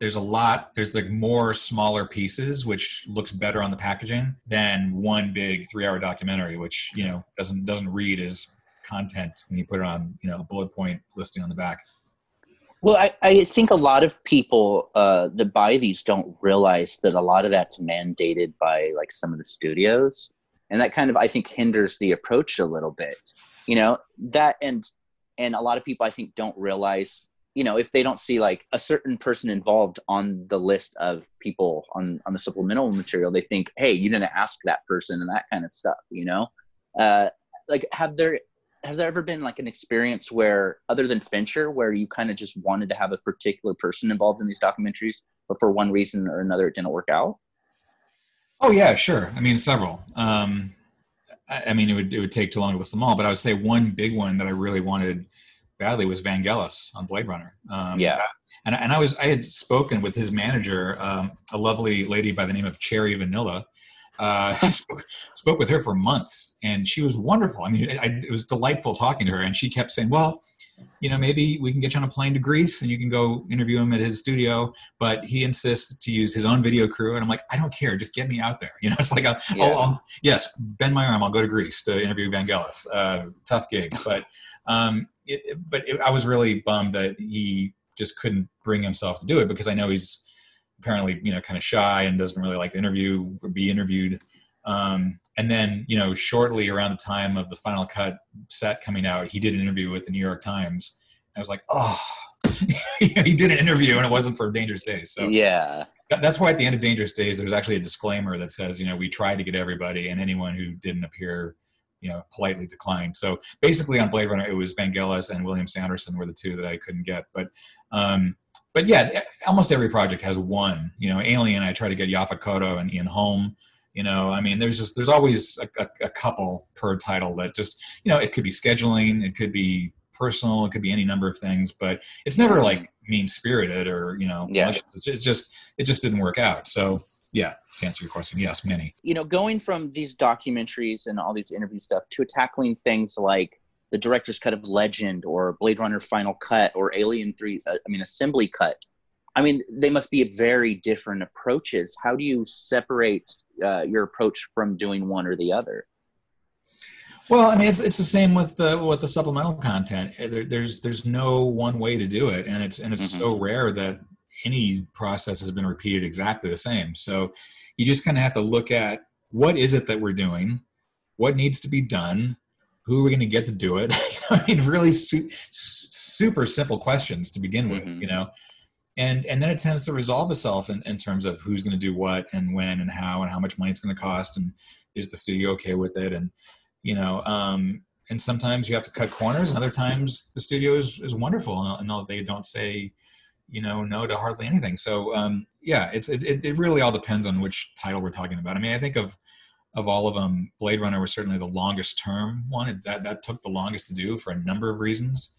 there's a lot there's like more smaller pieces which looks better on the packaging than one big three hour documentary which you know doesn't doesn't read as content when you put it on you know a bullet point listing on the back
well i, I think a lot of people uh, that buy these don't realize that a lot of that's mandated by like some of the studios. And that kind of i think hinders the approach a little bit. You know that and and a lot of people i think don't realize you know if they don't see like a certain person involved on the list of people on on the supplemental material they think hey you didn't ask that person and that kind of stuff you know? Uh like have there has there ever been like an experience where other than fincher where you kind of just wanted to have a particular person involved in these documentaries but for one reason or another it didn't work out
oh yeah sure i mean several um I, I mean it would it would take too long to list them all but i would say one big one that i really wanted badly was Vangelis on Blade Runner.
Um, yeah.
And, and I was I had spoken with his manager, um, a lovely lady by the name of Cherry Vanilla. Uh, spoke, spoke, with her for months, and she was wonderful. I mean, I, it was delightful talking to her, and she kept saying, "Well, you know, maybe we can get you on a plane to Greece, and you can go interview him at his studio." But he insists to use his own video crew, and I'm like, "I don't care, just get me out there." You know, it's like, a, yeah. I'll, I'll, yes, bend my arm, I'll go to Greece to interview Vangelis. Uh, tough gig, but um, it, but it, I was really bummed that he just couldn't bring himself to do it because I know he's apparently you know kind of shy and doesn't really like to interview or be interviewed. Um, and then you know shortly around the time of the final cut set coming out, he did an interview with the New York Times. I was like, oh, he did an interview and it wasn't for Dangerous Days. So
yeah,
that's why at the end of Dangerous Days, there's actually a disclaimer that says, you know, we tried to get everybody, and anyone who didn't appear you know politely declined. So basically, on Blade Runner, it was Vangelis and William Sanderson were the two that I couldn't get. But um, but yeah, almost every project has one. You know, Alien, I try to get Yaphet Kotto and Ian Holm. You know, I mean, there's just there's always a, a, a couple per title that just you know it could be scheduling, it could be personal, it could be any number of things, but it's never like mean spirited or you know,
yeah.
It's just it just didn't work out. So yeah, to answer your question, yes, many.
You know, going from these documentaries and all these interview stuff to tackling things like the director's cut of Legend or Blade Runner Final Cut or Alien 3, uh, I mean, Assembly Cut. I mean, they must be very different approaches. How do you separate uh, your approach from doing one or the other?
Well, I mean, it's, it's the same with the with the supplemental content. There, there's there's no one way to do it, and it's and it's mm-hmm. so rare that any process has been repeated exactly the same. So you just kind of have to look at what is it that we're doing, what needs to be done, who are we going to get to do it. I mean, really su- super simple questions to begin with, mm-hmm. you know. And, and then it tends to resolve itself in, in terms of who's going to do what and when and how and how much money it's going to cost and is the studio okay with it and you know um, and sometimes you have to cut corners and other times the studio is, is wonderful and, and they don't say you know no to hardly anything so um, yeah it's it, it really all depends on which title we're talking about i mean i think of of all of them blade runner was certainly the longest term one that that took the longest to do for a number of reasons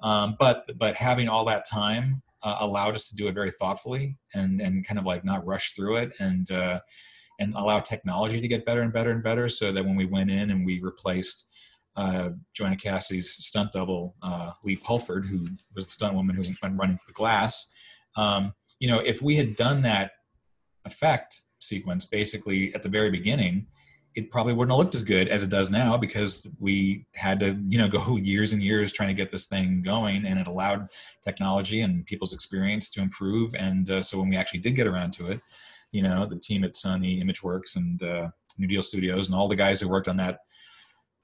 um, but but having all that time uh, allowed us to do it very thoughtfully and and kind of like not rush through it and uh, and allow technology to get better and better and better so that when we went in and we replaced uh, Joanna Cassidy's stunt double, uh, Lee Pulford, who was the stunt woman who went running through the glass. Um, you know, if we had done that effect sequence basically at the very beginning, it probably wouldn't have looked as good as it does now because we had to, you know, go years and years trying to get this thing going, and it allowed technology and people's experience to improve. And uh, so when we actually did get around to it, you know, the team at Sony ImageWorks and uh, New Deal Studios and all the guys who worked on that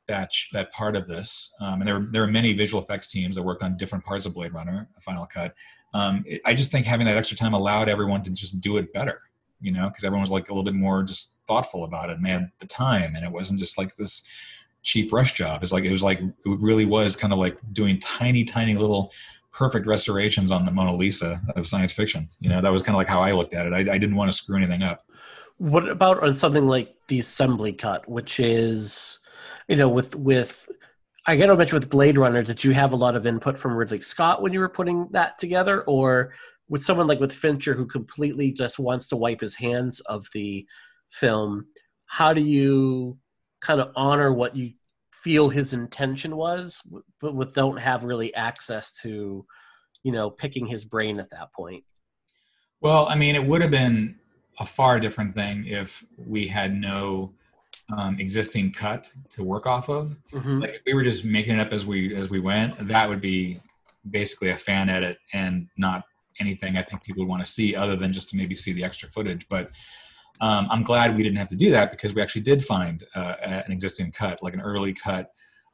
that that part of this. Um, and there there are many visual effects teams that worked on different parts of Blade Runner, Final Cut. Um, it, I just think having that extra time allowed everyone to just do it better, you know, because everyone was like a little bit more just thoughtful about it and they had the time, and it wasn't just like this cheap rush job. It's like it was like it really was kind of like doing tiny, tiny little perfect restorations on the Mona Lisa of science fiction. You know, that was kind of like how I looked at it. I, I didn't want to screw anything up.
What about on something like the assembly cut, which is, you know, with with I got to mention with Blade Runner, did you have a lot of input from Ridley Scott when you were putting that together, or with someone like with Fincher who completely just wants to wipe his hands of the film? How do you kind of honor what you feel his intention was, but with don't have really access to, you know, picking his brain at that point.
Well, I mean, it would have been a far different thing if we had no um, existing cut to work off of. Mm-hmm. Like if we were just making it up as we as we went, that would be basically a fan edit and not anything I think people would want to see other than just to maybe see the extra footage. But um, I'm glad we didn't have to do that because we actually did find uh, an existing cut, like an early cut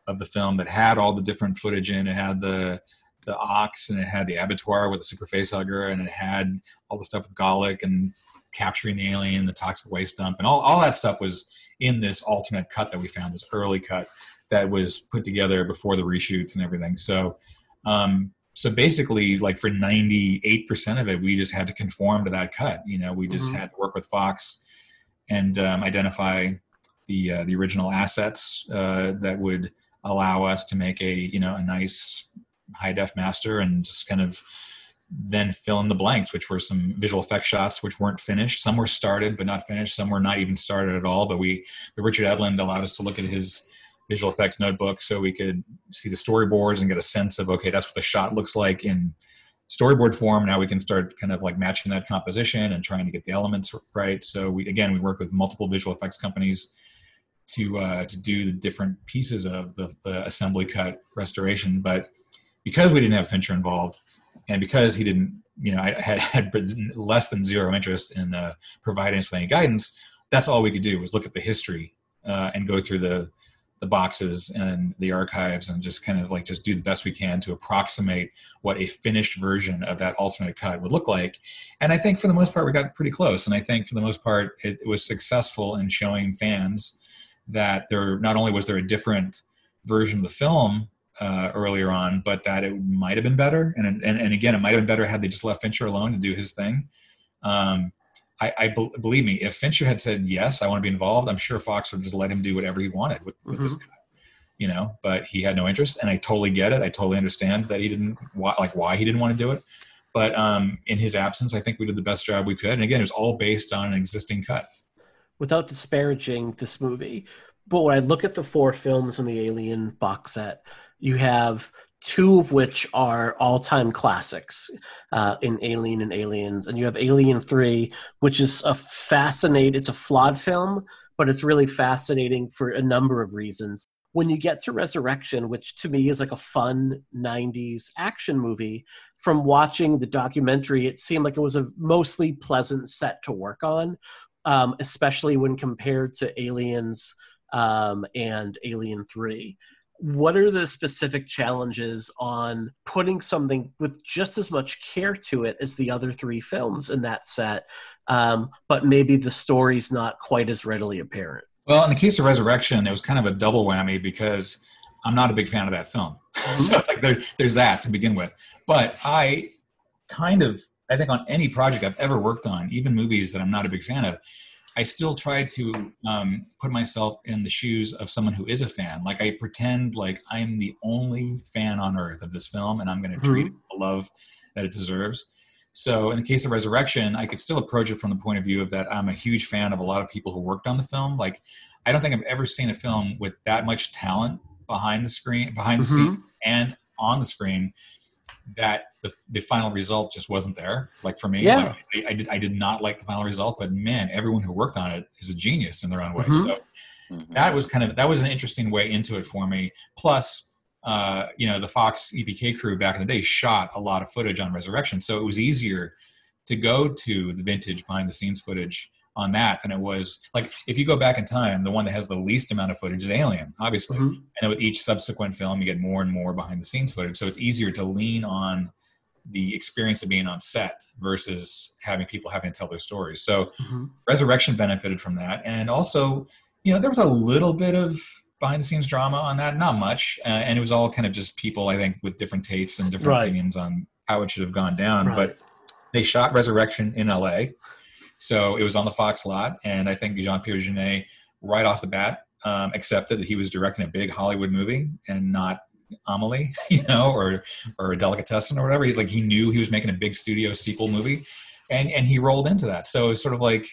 of the film that had all the different footage in. It had the the ox and it had the abattoir with the super facehugger and it had all the stuff with Golic and capturing the alien, the toxic waste dump, and all, all that stuff was in this alternate cut that we found, this early cut that was put together before the reshoots and everything. So um, so basically like for 98% of it we just had to conform to that cut you know we just mm-hmm. had to work with fox and um, identify the uh, the original assets uh, that would allow us to make a you know a nice high def master and just kind of then fill in the blanks which were some visual effect shots which weren't finished some were started but not finished some were not even started at all but we the richard edlund allowed us to look at his visual effects notebook so we could see the storyboards and get a sense of okay that's what the shot looks like in storyboard form. Now we can start kind of like matching that composition and trying to get the elements right. So we again we work with multiple visual effects companies to uh, to do the different pieces of the, the assembly cut restoration. But because we didn't have fincher involved and because he didn't you know i had, had less than zero interest in uh, providing us with any guidance that's all we could do was look at the history uh, and go through the the boxes and the archives and just kind of like just do the best we can to approximate what a finished version of that alternate cut would look like. And i think for the most part we got pretty close. And i think for the most part it, was successful in showing fans that there not only was there a different version of the film uh, earlier on but that it might have been better. And, and and again it might have been better had they just left fincher alone to do his thing. Um, I, I be, believe me, if Fincher had said yes, I want to be involved, I'm sure Fox would just let him do whatever he wanted with, with mm-hmm. this guy. You know, but he had no interest, and I totally get it. I totally understand that he didn't why, like why he didn't want to do it. But um, in his absence, I think we did the best job we could. And again, it was all based on an existing cut.
Without disparaging this movie, but when I look at the four films in the Alien box set, you have two of which are all-time classics uh, in Alien and Aliens, and you have Alien Three, which is a fascinating. It's a flawed film, but it's really fascinating for a number of reasons. When you get to Resurrection, which to me is like a fun '90s action movie, from watching the documentary, it seemed like it was a mostly pleasant set to work on, um, especially when compared to Aliens um, and Alien Three what are the specific challenges on putting something with just as much care to it as the other three films in that set um, but maybe the story's not quite as readily apparent?
Well in the case of resurrection it was kind of a double whammy because i'm not a big fan of that film. Mm-hmm. so like there, there's that to begin with. But i kind of i think on any project i've ever worked on even movies that i'm not a big fan of I still try to um, put myself in the shoes of someone who is a fan. Like I pretend like I'm the only fan on earth of this film, and I'm going to treat mm-hmm. it the love that it deserves. So in the case of Resurrection, I could still approach it from the point of view of that I'm a huge fan of a lot of people who worked on the film. Like I don't think I've ever seen a film with that much talent behind the screen, behind mm-hmm. the scenes, and on the screen that the, the final result just wasn't there. Like for me, yeah. Like, I, I, did I did not like the final result, but man, everyone who worked on it is a genius in their own way. Mm-hmm. So mm-hmm. that was kind of that was an interesting way into it for me. Plus, uh, you know, the Fox EPK crew back in the day shot a lot of footage on Resurrection, so it was easier to go to the vintage behind the scenes footage on that than it was like if you go back in time, the one that has the least amount of footage is Alien, obviously. Mm-hmm. And with each subsequent film, you get more and more behind the scenes footage. So it's easier to lean on the experience of being on set versus having people having to tell their stories. So mm-hmm. Resurrection benefited from that, and also, you know, there was a little bit of behind the scenes drama on that, not much, uh, and it was all kind of just people, I think, with different tastes and different right. opinions on how it should have gone down. Right. But they shot Resurrection in L.A., so it was on the Fox lot, and I think Jean Pierre Jeunet, right off the bat, um, accepted that he was directing a big Hollywood movie and not Amelie, you know, or or a delicatessen or whatever. He, like he knew he was making a big studio sequel movie, and and he rolled into that. So it was sort of like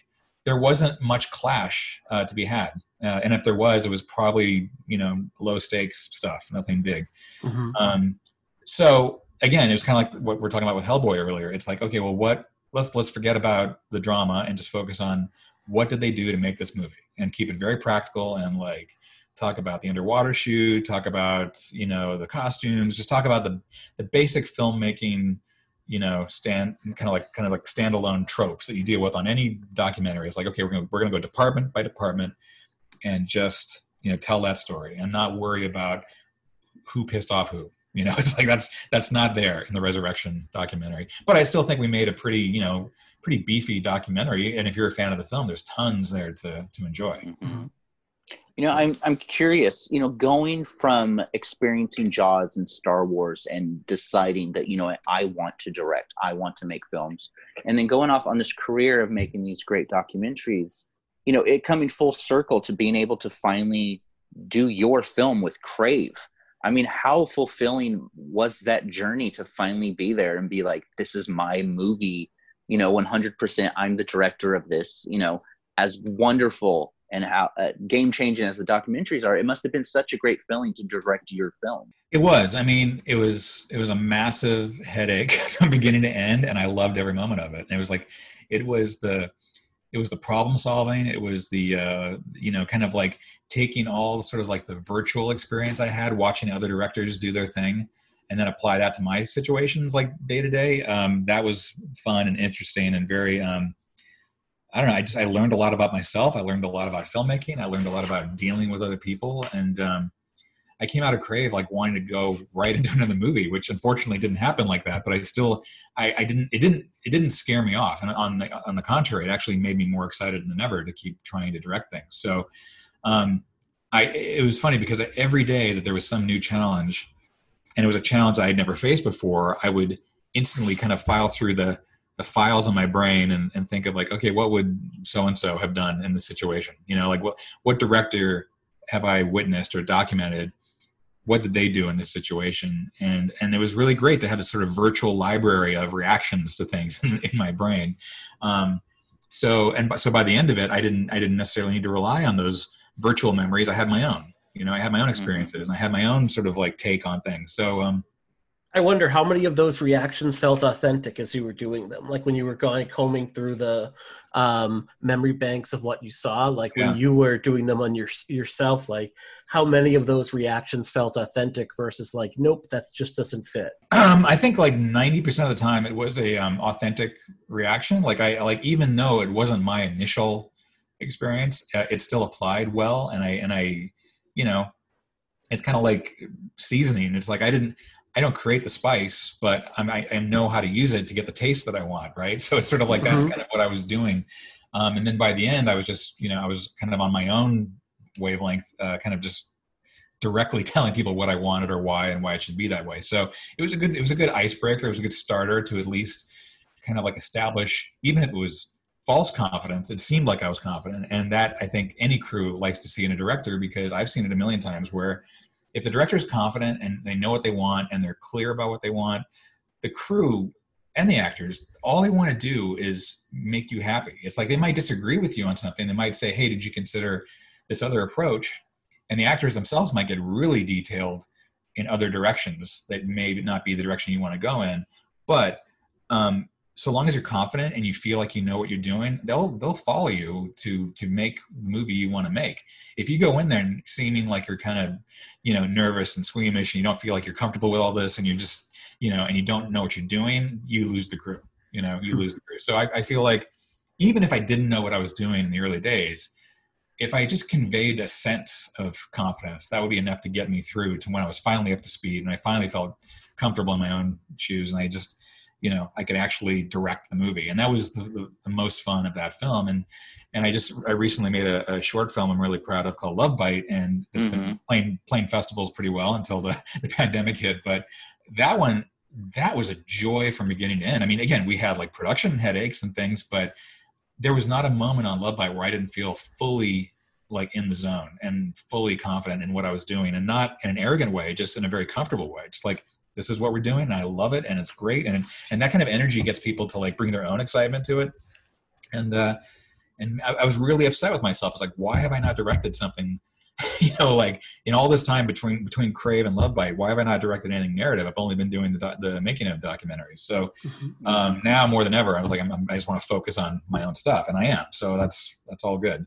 there wasn't much clash uh, to be had, uh, and if there was, it was probably you know low stakes stuff, nothing big. Mm-hmm. Um, so again, it was kind of like what we're talking about with Hellboy earlier. It's like okay, well, what let's let's forget about the drama and just focus on what did they do to make this movie and keep it very practical and like talk about the underwater shoot, talk about you know the costumes, just talk about the the basic filmmaking, you know, stand kind of like kind of like standalone tropes that you deal with on any documentary. It's like okay, we're gonna we're gonna go department by department and just you know tell that story and not worry about who pissed off who. You know, it's like that's that's not there in the Resurrection documentary. But I still think we made a pretty you know pretty beefy documentary. And if you're a fan of the film, there's tons there to to enjoy. Mm-hmm.
You know, I'm I'm curious. You know, going from experiencing Jaws and Star Wars and deciding that you know I want to direct, I want to make films, and then going off on this career of making these great documentaries. You know, it coming full circle to being able to finally do your film with Crave. I mean, how fulfilling was that journey to finally be there and be like, this is my movie, you know, 100%. I'm the director of this, you know, as wonderful and how uh, game changing as the documentaries are, it must have been such a great feeling to direct your film.
It was. I mean, it was it was a massive headache from beginning to end, and I loved every moment of it. And it was like, it was the it was the problem solving. It was the uh, you know kind of like taking all sort of like the virtual experience I had watching other directors do their thing. And then apply that to my situations, like day to day. Um, that was fun and interesting, and very um, I don't know. I just I learned a lot about myself. I learned a lot about filmmaking. I learned a lot about dealing with other people, and um, I came out of Crave like wanting to go right into another movie, which unfortunately didn't happen like that. But I still, I, I didn't, it didn't, it didn't scare me off. And on the on the contrary, it actually made me more excited than ever to keep trying to direct things. So, um, I it was funny because every day that there was some new challenge, and it was a challenge I had never faced before, I would instantly kind of file through the the files in my brain and, and think of like, okay, what would so and so have done in this situation? You know, like what what director have I witnessed or documented? What did they do in this situation? And and it was really great to have a sort of virtual library of reactions to things in, in my brain. Um, so and so by the end of it, I didn't I didn't necessarily need to rely on those virtual memories. I had my own. You know, I had my own mm-hmm. experiences mm-hmm. and I had my own sort of like take on things. So um,
I wonder how many of those reactions felt authentic as you were doing them. Like when you were going combing through the um, memory banks of what you saw, like yeah. when you were doing them on your yourself, like how many of those reactions felt authentic versus like, nope, that just doesn't fit.
Um, I think like ninety percent of the time it was a um, authentic reaction. Like I like even though it wasn't my initial experience, uh, it still applied well, and I and I, you know, it's kind of like seasoning. It's like I didn't I don't create the spice, but I'm, I, I, know how to use it to get the taste that I want, right? So it's sort of like that's mm-hmm. kind of what I was doing. Um, and then by the end, I was just, you know, I was kind of on my own wavelength, uh, kind of just directly telling people what I wanted or why and why it should be that way. So it was a good, it was a good icebreaker. It was a good starter to at least kind of like establish, even if it was false confidence, it seemed like I was confident. And that I think any crew likes to see in a director because I've seen it a million times where if the director is confident and they know what they want and they're clear about what they want, the crew and the actors, all they want to do is make you happy. It's like they might disagree with you on something. They might say, "Hey, did you consider this other approach?" And the actors themselves might get really detailed in other directions that may not be the direction you want to go in. But um, so long as you're confident and you feel like you know what you're doing, they'll they'll follow you to to make the movie you want to make. If you go in there and seeming like you're kind of, you know, nervous and squeamish and you don't feel like you're comfortable with all this and you're just, you know, and you don't know what you're doing, you lose the crew. You know, you lose the crew. So I, I feel like even if I didn't know what I was doing in the early days, if I just conveyed a sense of confidence, that would be enough to get me through to when I was finally up to speed and I finally felt comfortable in my own shoes and I just, you know, I could actually direct the movie. And that was the, the, the most fun of that film. And and I just I recently made a, a, short film I'm really proud of called Love Bite, and it's mm-hmm. been playing playing festivals pretty well until the, the pandemic hit. But that one that was a joy from beginning to end. I mean, again, we had like production headaches and things, but there was not a moment on Love Bite where I didn't feel fully like in the zone and fully confident in what I was doing, and not in an arrogant way, just in a very comfortable way. Just like this is what we're doing, and I love it, and it's great, and and that kind of energy gets people to like bring their own excitement to it, and uh, and I, I was really upset with myself. it's like, why have I not directed something? you know, like in all this time between between Crave and Love Bite, why have I not directed anything narrative? I've only been doing the the making of documentaries. So mm-hmm. um, now more than ever, I was like, I'm, i just want to focus on my own stuff, and I am. So that's that's all good.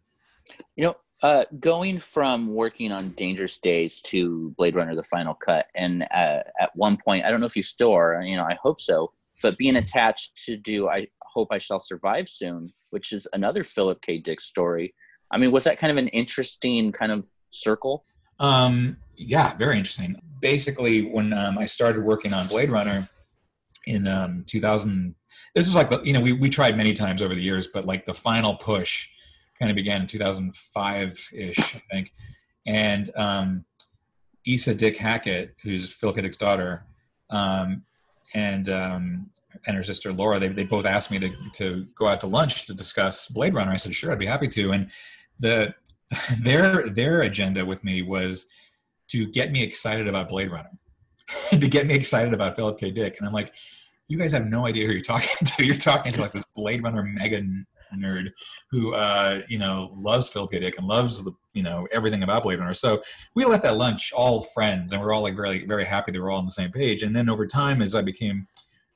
You know, uh, going from working on Dangerous Days to Blade Runner: The Final Cut, and uh, at one point, I don't know if you still are. You know, I hope so. But being attached to do, I hope I shall arrive soon, which is another Philip K. Dick story. I mean, was that kind of an interesting kind of circle?
Um, yeah, very interesting. Basically, when um, I started working on Blade Runner in um, 2000, this was like the, you know we we tried many times over the years, but like the final push kind of began in 2005 ish, I think. And um, Isa Dick Hackett, who's Phil K. Dick's daughter, um, and um, and her sister Laura, they, they both asked me to, to go out to lunch to discuss Blade Runner. I said, sure, I'd be happy to. And the their their agenda with me was to get me excited about Blade Runner, to get me excited about Philip K. Dick. And I'm like, you guys have no idea who you're talking to. You're talking to like this Blade Runner mega nerd who uh, you know loves Philip K. Dick and loves the you know everything about Blade Runner. So we left that lunch all friends, and we are all like very very happy they were all on the same page. And then over time, as I became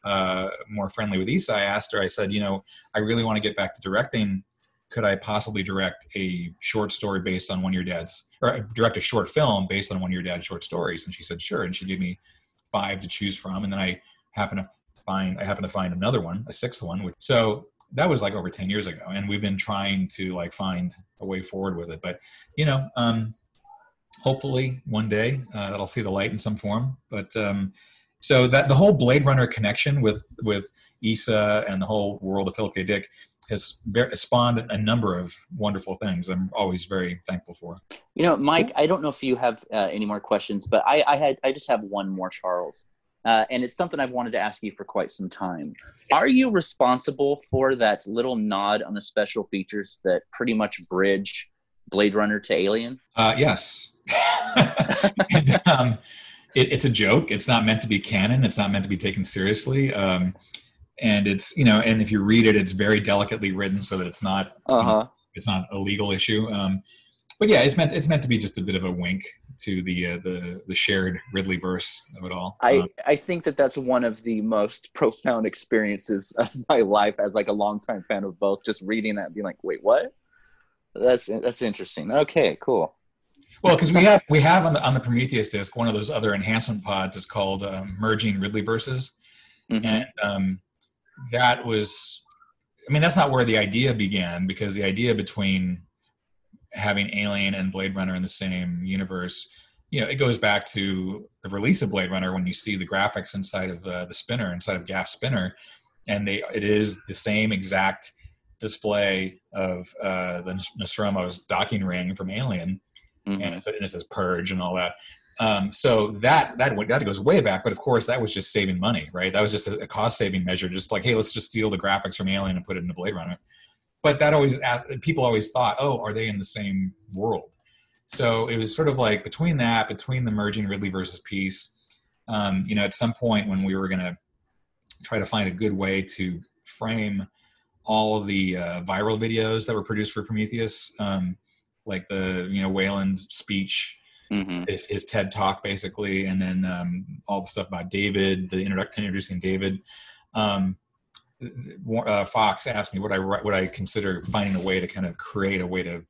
uh, more friendly with Isa, I asked her. I said, you know, I really want to get back to directing. Could I possibly direct a short story based on one of your dad's, or direct a short film based on one of your dad's short stories? And she said, sure. And she gave me five to choose from. And then I happened to find, I happened to find another one, a sixth one. Which, So that was like over 10 years ago. And we've been trying to like find a way forward with it. But, you know, um, hopefully one day uh, that'll see the light in some form. But, um, so that the whole Blade Runner connection with with Isa and the whole world of Philip K. Dick has spawned a number of wonderful things. I'm always very thankful for.
You know, Mike, I don't know if you have uh, any more questions, but I, I had I just have one more, Charles. Uh, and it's something I've wanted to ask you for quite some time. Are you responsible for that little nod on the special features that pretty much bridge Blade Runner to Alien?
Uh, yes. and, um, it, it's a joke. It's not meant to be canon. It's not meant to be taken seriously. Um, and it's you know, and if you read it, it's very delicately written so that it's not uh-huh. you know, it's not a legal issue. Um, but yeah, it's meant it's meant to be just a bit of a wink to the uh, the the shared Ridley verse of it all.
I um, I think that that's one of the most profound experiences of my life as like a longtime fan of both. Just reading that and being like, wait, what? That's that's interesting. Okay, cool.
Well, because we have we have on the on the Prometheus disc one of those other enhancement pods is called um, merging Ridley verses, mm-hmm. and um, that was, I mean, that's not where the idea began because the idea between having Alien and Blade Runner in the same universe, you know, it goes back to the release of Blade Runner when you see the graphics inside of uh, the spinner, inside of Gaff spinner, and they it is the same exact display of uh, the Nostromo's docking ring from Alien mm-hmm. and, it, and it says purge and all that. Um, so that that that goes way back, but of course that was just saving money, right? That was just a, a cost saving measure, just like hey, let's just steal the graphics from Alien and put it into Blade Runner. But that always people always thought, oh, are they in the same world? So it was sort of like between that, between the merging Ridley versus piece, um, you know, at some point when we were going to try to find a good way to frame all the uh, viral videos that were produced for Prometheus, um, like the you know Weyland speech, mm-hmm. his, his, TED talk basically, and then um, all the stuff about David, the introdu- introducing David. Um, uh, Fox asked me what I what I consider finding a way to kind of create a way to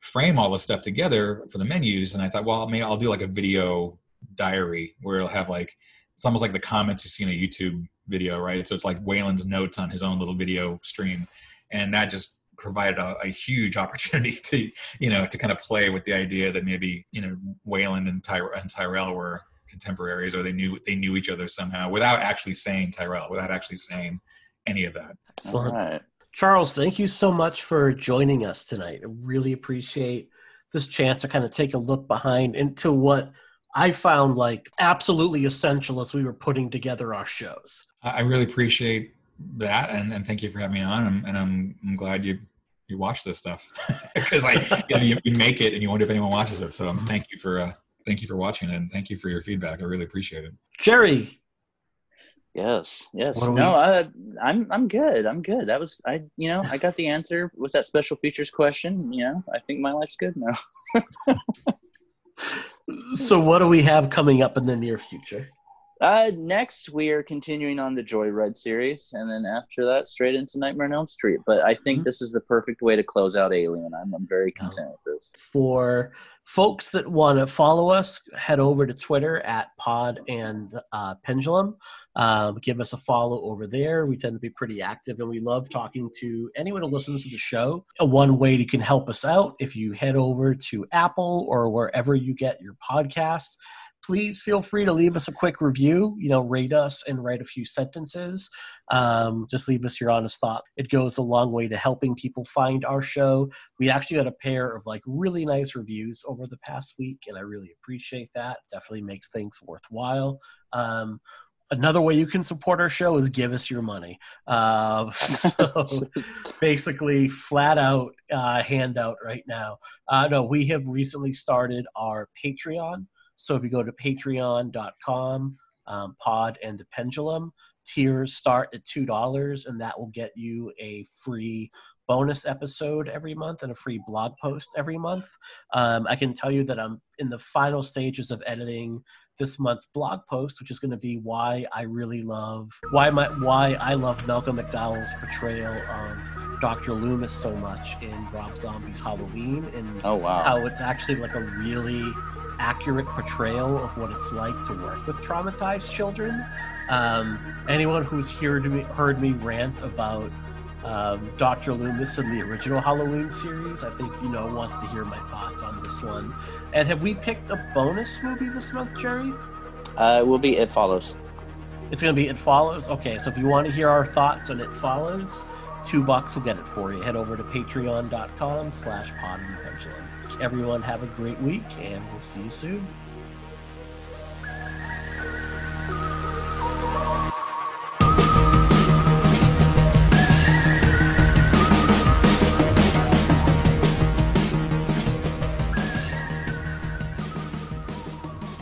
frame all this stuff together for the menus, and I thought, well, maybe I'll do like a video diary where it'll have like it's almost like the comments you see in a YouTube video, right? So it's like Weyland's notes on his own little video stream and that just provided a, a, huge opportunity to you know to kind of play with the idea that maybe you know Weyland and, Ty- and Tyrell were contemporaries or they knew they knew each other somehow without actually saying Tyrell without actually saying any of that.
Excellent. Right. Charles, thank you so much for joining us tonight. I really appreciate this chance to kind of take a look behind into what I found like absolutely essential as we were putting together our shows.
I really appreciate that, and, and thank you for having me on. And, and I'm I'm glad you you watch this stuff because like you, know, you, you, make it and you wonder if anyone watches it. So thank you for uh, thank you for watching and thank you for your feedback. I really appreciate it.
Jerry.
Yes, yes. No, we... I, I'm I'm good. I'm good. That was I. You know, I got the answer with that special features question. You know, I think my life's good now.
so, what do we have coming up in the near future?
Uh, next, we are continuing on the Joyride series, and then after that, straight into Nightmare on Elm Street. But I think mm-hmm. this is the perfect way to close out Alien. I'm, I'm very content with this.
For folks that want to follow us, head over to Twitter at Pod and uh, Pendulum. Um, give us a follow over there. We tend to be pretty active, and we love talking to anyone who listens to the show. One way you can help us out if you head over to Apple or wherever you get your podcasts please feel free to leave us a quick review. You know, rate us and write a few sentences. Um, just leave us your honest thought. It goes a long way to helping people find our show. We actually got a pair of like really nice reviews over the past week, and I really appreciate that. Definitely makes things worthwhile. Um, another way you can support our show is give us your money. Uh, so basically, flat out uh, handout right now. Uh, no, we have recently started our Patreon. So if you go to patreon.com, um, pod and the pendulum, tiers start at $2 and that will get you a free bonus episode every month and a free blog post every month. Um, I can tell you that I'm in the final stages of editing this month's blog post, which is going to be why I really love why my why I love Malcolm McDowell's portrayal of Dr. Loomis so much in Rob Zombie's Halloween, and
oh wow,
how it's actually like a really accurate portrayal of what it's like to work with traumatized children. Um, anyone who's heard me, heard me rant about um, Dr. Loomis in the original Halloween series, I think you know wants to hear my thoughts on this one. And have we picked a bonus movie this month, Jerry?
Uh, it will be It Follows.
It's going to be It Follows. Okay, so if you want to hear our thoughts on It Follows, two bucks will get it for you. Head over to patreon.com slash pod everyone have a great week, and we'll see you soon.